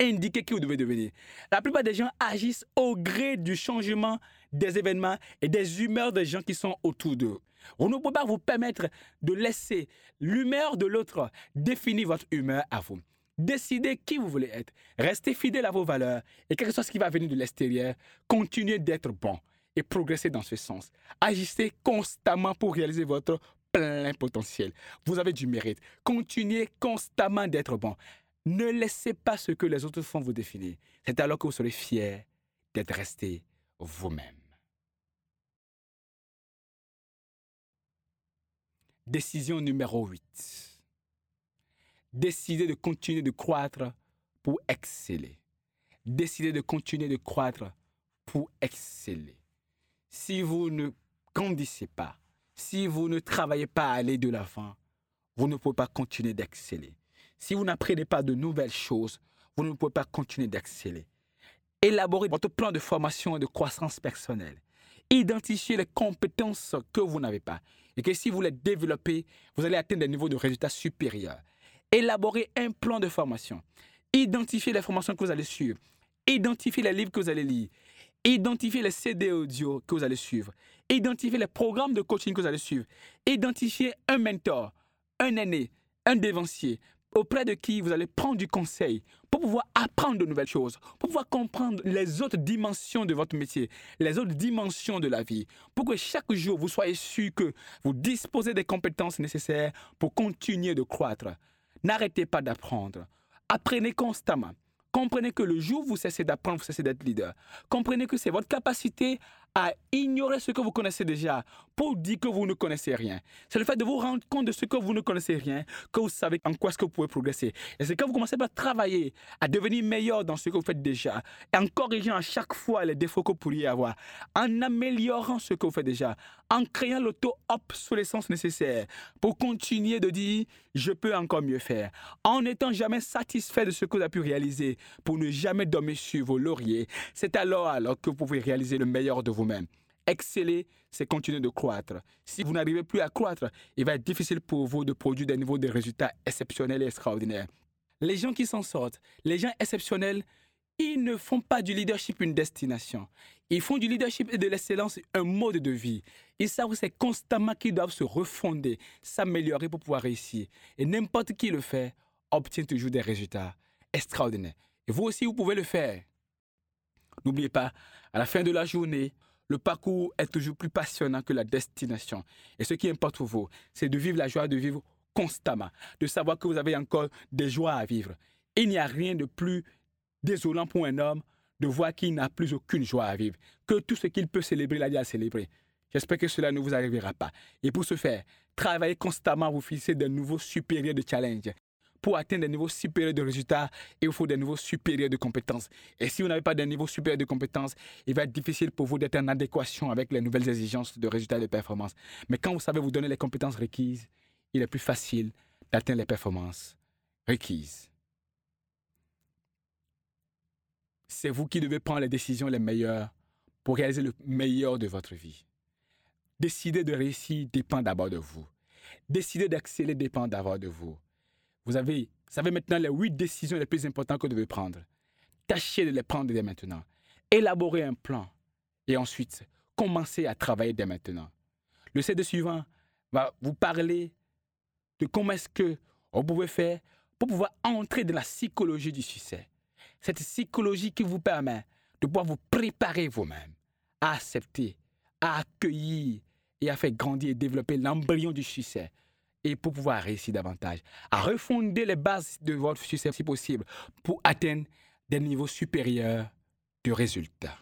indiquer qui vous devez devenir. La plupart des gens agissent au gré du changement des événements et des humeurs des gens qui sont autour d'eux. Vous ne pouvez pas vous permettre de laisser l'humeur de l'autre définir votre humeur à vous. Décidez qui vous voulez être. Restez fidèle à vos valeurs et quelque chose qui va venir de l'extérieur, continuez d'être bon et progressez dans ce sens. Agissez constamment pour réaliser votre plein potentiel. Vous avez du mérite. Continuez constamment d'être bon. Ne laissez pas ce que les autres font vous définir. C'est alors que vous serez fier d'être resté vous-même. Décision numéro 8. Décidez de continuer de croître pour exceller. Décidez de continuer de croître pour exceller. Si vous ne grandissez pas, si vous ne travaillez pas à aller de l'avant, vous ne pouvez pas continuer d'exceller. Si vous n'apprenez pas de nouvelles choses, vous ne pouvez pas continuer d'exceller. Élaborez votre plan de formation et de croissance personnelle. Identifiez les compétences que vous n'avez pas et que si vous les développez, vous allez atteindre des niveaux de résultats supérieurs. Élaborez un plan de formation. Identifiez les formations que vous allez suivre. Identifiez les livres que vous allez lire. Identifiez les CD audio que vous allez suivre. Identifiez les programmes de coaching que vous allez suivre. Identifiez un mentor, un aîné, un dévancier auprès de qui vous allez prendre du conseil pour pouvoir apprendre de nouvelles choses, pour pouvoir comprendre les autres dimensions de votre métier, les autres dimensions de la vie, pour que chaque jour vous soyez sûr que vous disposez des compétences nécessaires pour continuer de croître. N'arrêtez pas d'apprendre. Apprenez constamment. Comprenez que le jour où vous cessez d'apprendre, vous cessez d'être leader. Comprenez que c'est votre capacité à ignorer ce que vous connaissez déjà pour dire que vous ne connaissez rien. C'est le fait de vous rendre compte de ce que vous ne connaissez rien que vous savez en quoi est-ce que vous pouvez progresser. Et c'est quand vous commencez à travailler, à devenir meilleur dans ce que vous faites déjà, et en corrigeant à chaque fois les défauts que vous pourriez avoir, en améliorant ce que vous faites déjà, en créant l'auto-obsolescence nécessaire pour continuer de dire je peux encore mieux faire, en n'étant jamais satisfait de ce que vous avez pu réaliser pour ne jamais dormir sur vos lauriers, c'est alors, alors que vous pouvez réaliser le meilleur de vous même Exceller, c'est continuer de croître. Si vous n'arrivez plus à croître, il va être difficile pour vous de produire des niveaux de résultats exceptionnels et extraordinaires. Les gens qui s'en sortent, les gens exceptionnels, ils ne font pas du leadership une destination. Ils font du leadership et de l'excellence un mode de vie. Ils savent que c'est constamment qu'ils doivent se refonder, s'améliorer pour pouvoir réussir. Et n'importe qui le fait obtient toujours des résultats extraordinaires. Et vous aussi, vous pouvez le faire. N'oubliez pas, à la fin de la journée, le parcours est toujours plus passionnant que la destination. Et ce qui importe pour vous, c'est de vivre la joie de vivre constamment, de savoir que vous avez encore des joies à vivre. Il n'y a rien de plus désolant pour un homme de voir qu'il n'a plus aucune joie à vivre, que tout ce qu'il peut célébrer, il a déjà célébrer. J'espère que cela ne vous arrivera pas. Et pour ce faire, travaillez constamment à vous fixer de nouveaux supérieurs de challenge. Pour atteindre des niveaux supérieurs de résultats, il faut des niveaux supérieurs de compétences. Et si vous n'avez pas des niveaux supérieurs de compétences, il va être difficile pour vous d'être en adéquation avec les nouvelles exigences de résultats de performance. Mais quand vous savez vous donner les compétences requises, il est plus facile d'atteindre les performances requises. C'est vous qui devez prendre les décisions les meilleures pour réaliser le meilleur de votre vie. Décider de réussir dépend d'abord de vous. Décider d'accélérer dépend d'abord de vous. Vous avez, savez maintenant les huit décisions les plus importantes que vous devez prendre. Tâchez de les prendre dès maintenant. Élaborez un plan et ensuite commencez à travailler dès maintenant. Le CD suivant va vous parler de comment est-ce que vous pouvez faire pour pouvoir entrer dans la psychologie du succès cette psychologie qui vous permet de pouvoir vous préparer vous-même à accepter, à accueillir et à faire grandir et développer l'embryon du succès et pour pouvoir réussir davantage, à refonder les bases de votre succès si possible pour atteindre des niveaux supérieurs de résultats.